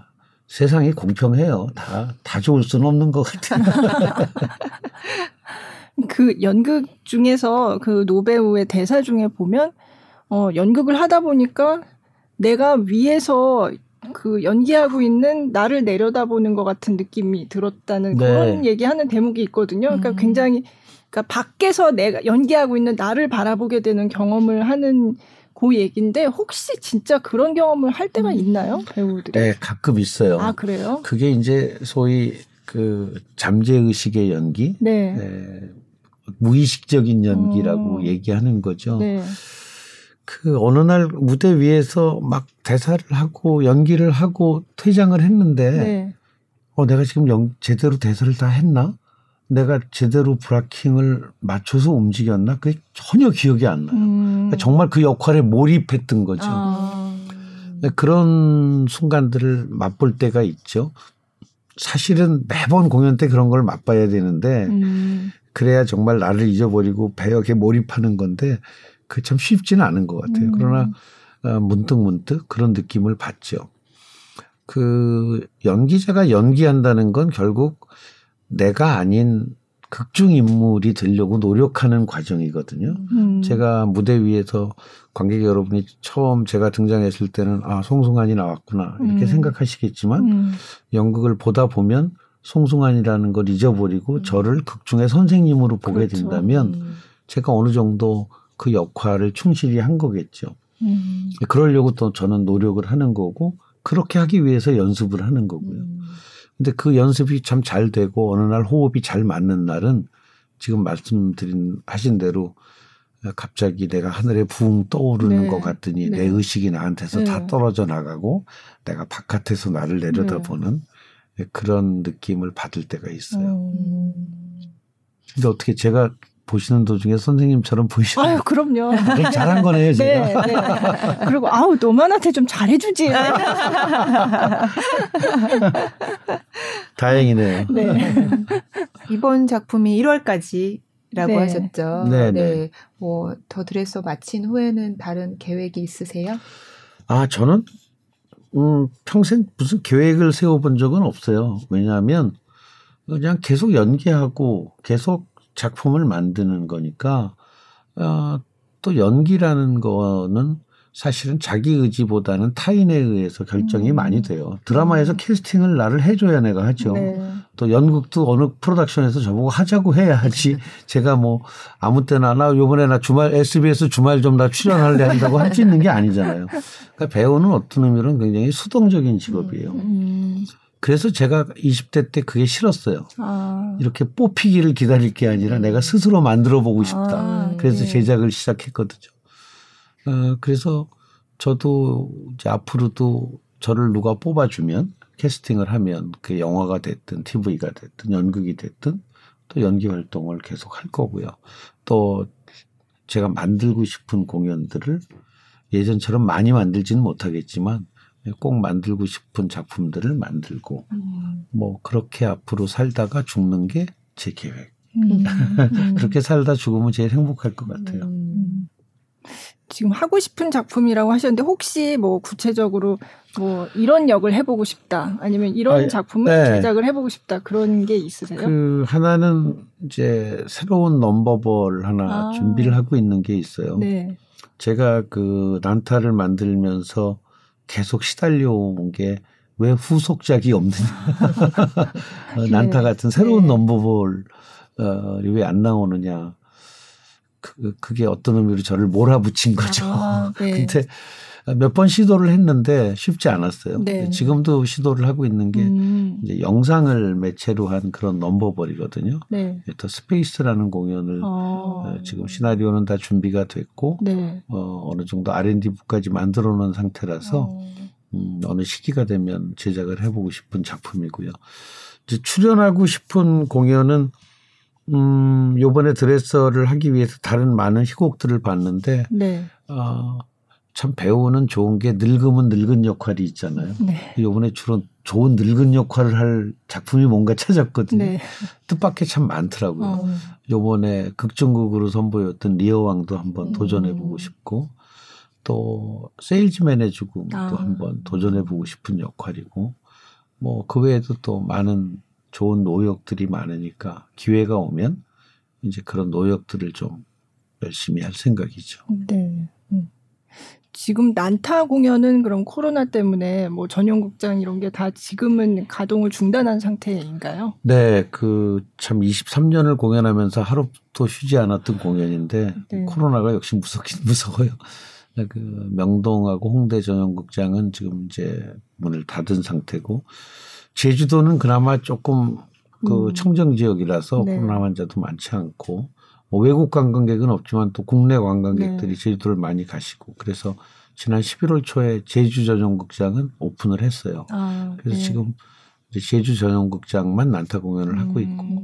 세상이 공평해요. 다, 다 좋을 수는 없는 것 같아요. 그 연극 중에서 그 노배우의 대사 중에 보면 어, 연극을 하다 보니까 내가 위에서 그 연기하고 있는 나를 내려다보는 것 같은 느낌이 들었다는 네. 그런 얘기하는 대목이 있거든요. 그러니까 음. 굉장히 그러니까 밖에서 내가 연기하고 있는 나를 바라보게 되는 경험을 하는 그 얘기인데 혹시 진짜 그런 경험을 할 때가 음. 있나요 배우들이? 네, 가끔 있어요. 아 그래요? 그게 이제 소위 그 잠재 의식의 연기, 네. 네. 무의식적인 연기라고 어. 얘기하는 거죠. 네. 그 어느 날 무대 위에서 막 대사를 하고 연기를 하고 퇴장을 했는데 네. 어 내가 지금 연, 제대로 대사를 다 했나? 내가 제대로 브라킹을 맞춰서 움직였나? 그게 전혀 기억이 안 나요. 음. 그러니까 정말 그 역할에 몰입했던 거죠. 아. 그런 순간들을 맛볼 때가 있죠. 사실은 매번 공연 때 그런 걸 맛봐야 되는데 음. 그래야 정말 나를 잊어버리고 배역에 몰입하는 건데 그 참 쉽지는 않은 것 같아요. 음. 그러나 어, 문득 문득 그런 느낌을 받죠. 그 연기자가 연기한다는 건 결국 내가 아닌 극중 인물이 되려고 노력하는 과정이거든요. 음. 제가 무대 위에서 관객 여러분이 처음 제가 등장했을 때는 아 송승환이 나왔구나 이렇게 음. 생각하시겠지만 음. 연극을 보다 보면 송승환이라는 걸 잊어버리고 음. 저를 극중의 선생님으로 보게 그렇죠. 된다면 음. 제가 어느 정도 그 역할을 충실히 한 거겠죠. 음. 그러려고 또 저는 노력을 하는 거고 그렇게 하기 위해서 연습을 하는 거고요. 근데 그 연습이 참 잘 되고 어느 날 호흡이 잘 맞는 날은 지금 말씀드린 하신 대로 갑자기 내가 하늘에 붕 떠오르는 네. 것 같더니 네. 내 의식이 나한테서 네. 다 떨어져 나가고 내가 바깥에서 나를 내려다보는 네. 그런 느낌을 받을 때가 있어요. 음. 근데 어떻게 제가 보시는 도중에 선생님처럼 보이시나요? 아유, 그럼요. 잘한 거네요, 제가. 네, 네. 그리고 아우, 너만한테 좀 잘해주지. 다행이네요. 네. 이번 작품이 1월까지 라고 네. 하셨죠. 네, 네. 네. 뭐, 더 드레서 마친 후에는 다른 계획이 있으세요? 아, 저는, 음, 평생 무슨 계획을 세워본 적은 없어요. 왜냐하면 그냥 계속 연기하고 계속 작품을 만드는 거니까 어, 또 연기라는 거는 사실은 자기 의지보다는 타인에 의해서 결정이 음. 많이 돼요. 드라마에서 음. 캐스팅을 나를 해줘야 내가 하죠. 네. 또 연극도 어느 프로덕션에서 저보고 하자고 해야 하지. 제가 뭐 아무 때나 나 요번에 나 주말 SBS 주말 좀 나 출연할래 한다고 할 수 있는 게 아니잖아요. 그러니까 배우는 어떤 의미로는 굉장히 수동적인 직업이에요. 음. 그래서 제가 20대 때 그게 싫었어요. 아. 이렇게 뽑히기를 기다릴 게 아니라 내가 스스로 만들어 보고 싶다. 아, 그래서 네. 제작을 시작했거든요. 어, 그래서 저도 이제 앞으로도 저를 누가 뽑아주면 캐스팅을 하면 그 영화가 됐든 TV가 됐든 연극이 됐든 또 연기 활동을 계속 할 거고요. 또 제가 만들고 싶은 공연들을 예전처럼 많이 만들지는 못하겠지만 꼭 만들고 싶은 작품들을 만들고 음. 뭐 그렇게 앞으로 살다가 죽는 게 제 계획. 음. 그렇게 살다 죽으면 제일 행복할 것 같아요. 음. 지금 하고 싶은 작품이라고 하셨는데 혹시 뭐 구체적으로 뭐 이런 역을 해보고 싶다 아니면 이런 아, 작품을 네. 제작을 해보고 싶다 그런 게 있으세요? 그 하나는 이제 새로운 non-verbal 하나 아. 준비를 하고 있는 게 있어요. 네. 제가 그 난타를 만들면서 계속 시달려온 게 왜 후속작이 없느냐. 어, 난타 같은 새로운 네. non-verbal이 왜안 나오느냐. 그, 그게 어떤 의미로 저를 몰아붙인 거죠. 아, 네. 근데 몇 번 시도를 했는데 쉽지 않았어요. 네. 지금도 시도를 하고 있는 게 음. 이제 영상을 매체로 한 그런 non-verbal이거든요. 네. The Space라는 공연을 어. 지금 시나리오는 다 준비가 됐고 네. 어, 어느 정도 R&D부까지 만들어 놓은 상태라서 어. 음, 어느 시기가 되면 제작을 해보고 싶은 작품이고요. 이제 출연하고 싶은 공연은 음, 요번에 드레서를 하기 위해서 다른 많은 희곡들을 봤는데, 네. 어, 참 배우는 좋은 게 늙으면 늙은 역할이 있잖아요. 네. 요번에 주로 좋은 늙은 역할을 할 작품이 뭔가 찾았거든요. 네. 뜻밖의 참 많더라고요. 어. 요번에 극중극으로 선보였던 리어 왕도 한번 음. 도전해보고 싶고, 또 세일즈맨의 죽음도 아. 한번 도전해보고 싶은 역할이고, 뭐 그 외에도 또 많은 좋은 노역들이 많으니까 기회가 오면 이제 그런 노역들을 좀 열심히 할 생각이죠. 네. 음. 지금 난타 공연은 그럼 코로나 때문에 뭐 전용극장 이런 게 다 지금은 가동을 중단한 상태인가요? 네, 그 참 23년을 공연하면서 하루도 쉬지 않았던 공연인데 네. 코로나가 역시 무섭긴 무서워요. 그 명동하고 홍대 전용극장은 지금 이제 문을 닫은 상태고 제주도는 그나마 조금 그 음. 청정 지역이라서 네. 코로나 환자도 많지 않고 뭐 외국 관광객은 없지만 또 국내 관광객들이 네. 제주도를 많이 가시고 그래서 지난 11월 초에 제주 전용극장은 오픈을 했어요. 아, 그래서 네. 지금 제주 전용극장만 난타 공연을 음. 하고 있고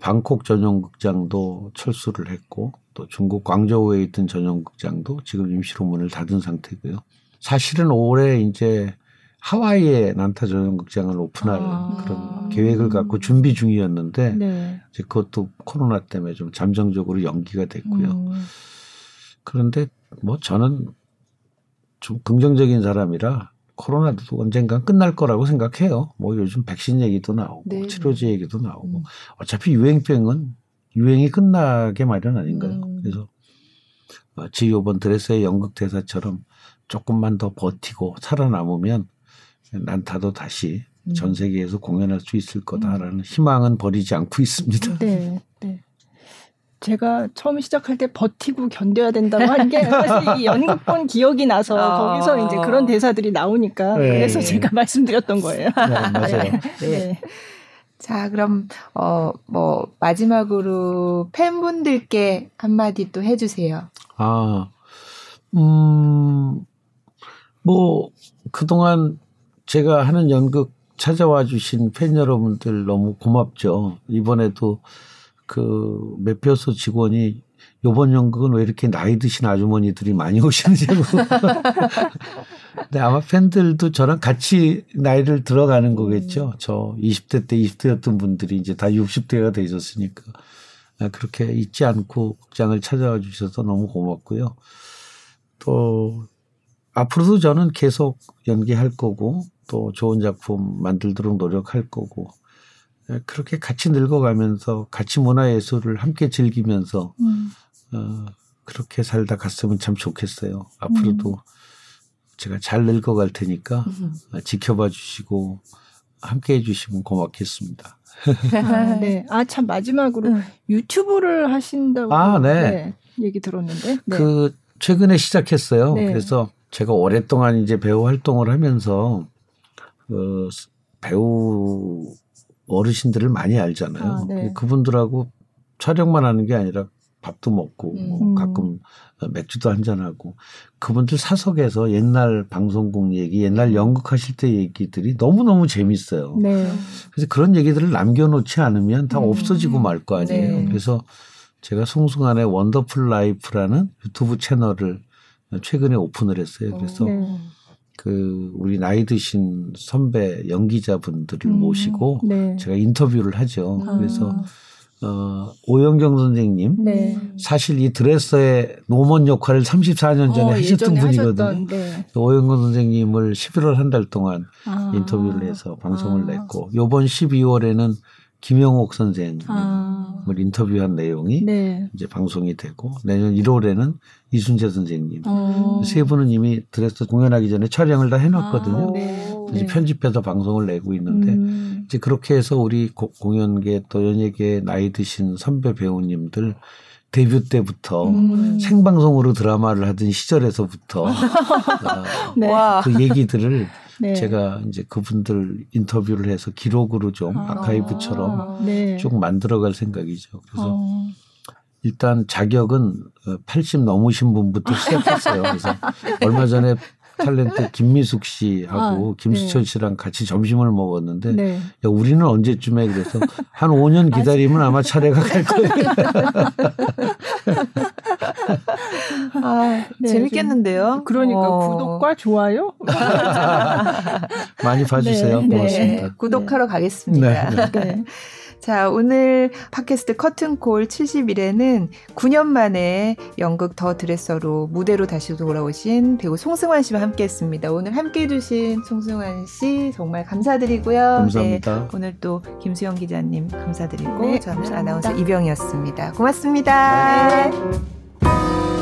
방콕 전용극장도 철수를 했고 또 중국 광저우에 있던 전용극장도 지금 임시로 문을 닫은 상태고요. 사실은 올해 이제 하와이에 난타 전용극장을 오픈할 아. 그런 계획을 갖고 준비 중이었는데 네. 이제 그것도 코로나 때문에 좀 잠정적으로 연기가 됐고요. 음. 그런데 뭐 저는 좀 긍정적인 사람이라 코로나도 언젠간 끝날 거라고 생각해요. 뭐 요즘 백신 얘기도 나오고 네. 치료제 얘기도 나오고 음. 어차피 유행병은 유행이 끝나게 마련 아닌가요? 음. 그래서 마치 요번 드레스의 연극 대사처럼 조금만 더 버티고 살아남으면 난타도 다시 음. 전 세계에서 공연할 수 있을 거다라는 음. 희망은 버리지 않고 있습니다. 네, 네. 제가 처음 시작할 때 버티고 견뎌야 된다고 한 게 사실 이 연극 본 기억이 나서 어. 거기서 이제 그런 대사들이 나오니까 네. 그래서 제가 말씀드렸던 거예요. 네, 맞아요. 네. 네. 자, 그럼 어 뭐 마지막으로 팬분들께 한마디 또 해주세요. 아, 음, 뭐 그동안 제가 하는 연극 찾아와 주신 팬 여러분들 너무 고맙죠. 이번에도 그 매표소 직원이 요번 연극은 왜 이렇게 나이 드신 아주머니들이 많이 오시는지고. 근데 아마 팬들도 저랑 같이 나이를 들어가는 거겠죠. 저 20대 때 20대였던 분들이 이제 다 60대가 되셨으니까. 아, 그렇게 잊지 않고 극장을 찾아와 주셔서 너무 고맙고요. 또 앞으로도 저는 계속 연기할 거고 또 좋은 작품 만들도록 노력할 거고 예, 그렇게 같이 늙어가면서 같이 문화예술을 함께 즐기면서 음. 어, 그렇게 살다 갔으면 참 좋겠어요. 앞으로도 음. 제가 잘 늙어갈 테니까 음. 지켜봐 주시고 함께 해주시면 고맙겠습니다. 아, 네. 아, 참, 마지막으로 음. 유튜브를 하신다고. 아, 네. 네. 얘기 들었는데. 네. 그, 최근에 시작했어요. 네. 그래서 제가 오랫동안 이제 배우 활동을 하면서 그 배우 어르신들을 많이 알잖아요. 아, 네. 그분들하고 촬영만 하는 게 아니라 밥도 먹고 뭐 음. 뭐 가끔 맥주도 한잔하고 그분들 사석에서 옛날 방송국 얘기, 옛날 연극하실 때 얘기들이 너무너무 재밌어요. 네. 그래서 그런 얘기들을 남겨놓지 않으면 다 음. 없어지고 말 거 아니에요. 네. 그래서 제가 송승환의 Wonderful Life라는 유튜브 채널을 최근에 오픈을 했어요. 그래서 네. 그 우리 나이 드신 선배 연기자분들을 음, 모시고 네. 제가 인터뷰를 하죠. 아. 그래서 어, 오영경 선생님 네. 사실 이 드레서의 노먼 역할을 34년 전에 어, 하셨던 분이거든요. 네. 오영경 선생님을 11월 한 달 동안 아. 인터뷰를 해서 방송을 아. 냈고 요번 12월에는 김영옥 선생님 을 아. 인터뷰한 내용이 네. 이제 방송이 되고 내년 1월에는 이순재 선생님 어. 세 분은 이미 드레스 공연하기 전에 촬영을 다 해놨거든요. 아, 네. 네. 편집해서 방송을 내고 있는데 음. 이제 그렇게 해서 우리 고, 공연계 또 연예계 나이 드신 선배 배우님들 데뷔 때부터 음. 생방송으로 드라마를 하던 시절에서부터 어, 네. 그 얘기들을 네. 제가 이제 그분들 인터뷰를 해서 기록으로 좀 아. 카이브처럼 네. 쭉 만들어갈 생각이죠. 그래서 어. 일단 자격은 80 넘으신 분부터 시작했어요. 그래서 얼마 전에 탤런트 김미숙 씨하고 아, 김수철 네. 씨랑 같이 점심을 먹었는데 네. 야, 우리는 언제쯤에 그래서 한 5년 기다리면 아마 차례가 갈 거예요. 아, 네, 재밌겠는데요. 그러니까 어. 구독과 좋아요 많이 봐주세요. 네, 고맙습니다. 네. 구독하러 가겠습니다. 네. 자, 오늘 팟캐스트 커튼콜 70일에는 9년 만에 연극 더 드레서로 무대로 다시 돌아오신 배우 송승환 씨와 함께 했습니다. 오늘 함께 해주신 송승환 씨 정말 감사드리고요. 감사합니다. 네, 오늘 또 김수영 기자님 감사드리고 네, 저는 감사합니다. 아나운서 이병이었습니다. 고맙습니다. 네. Thank you.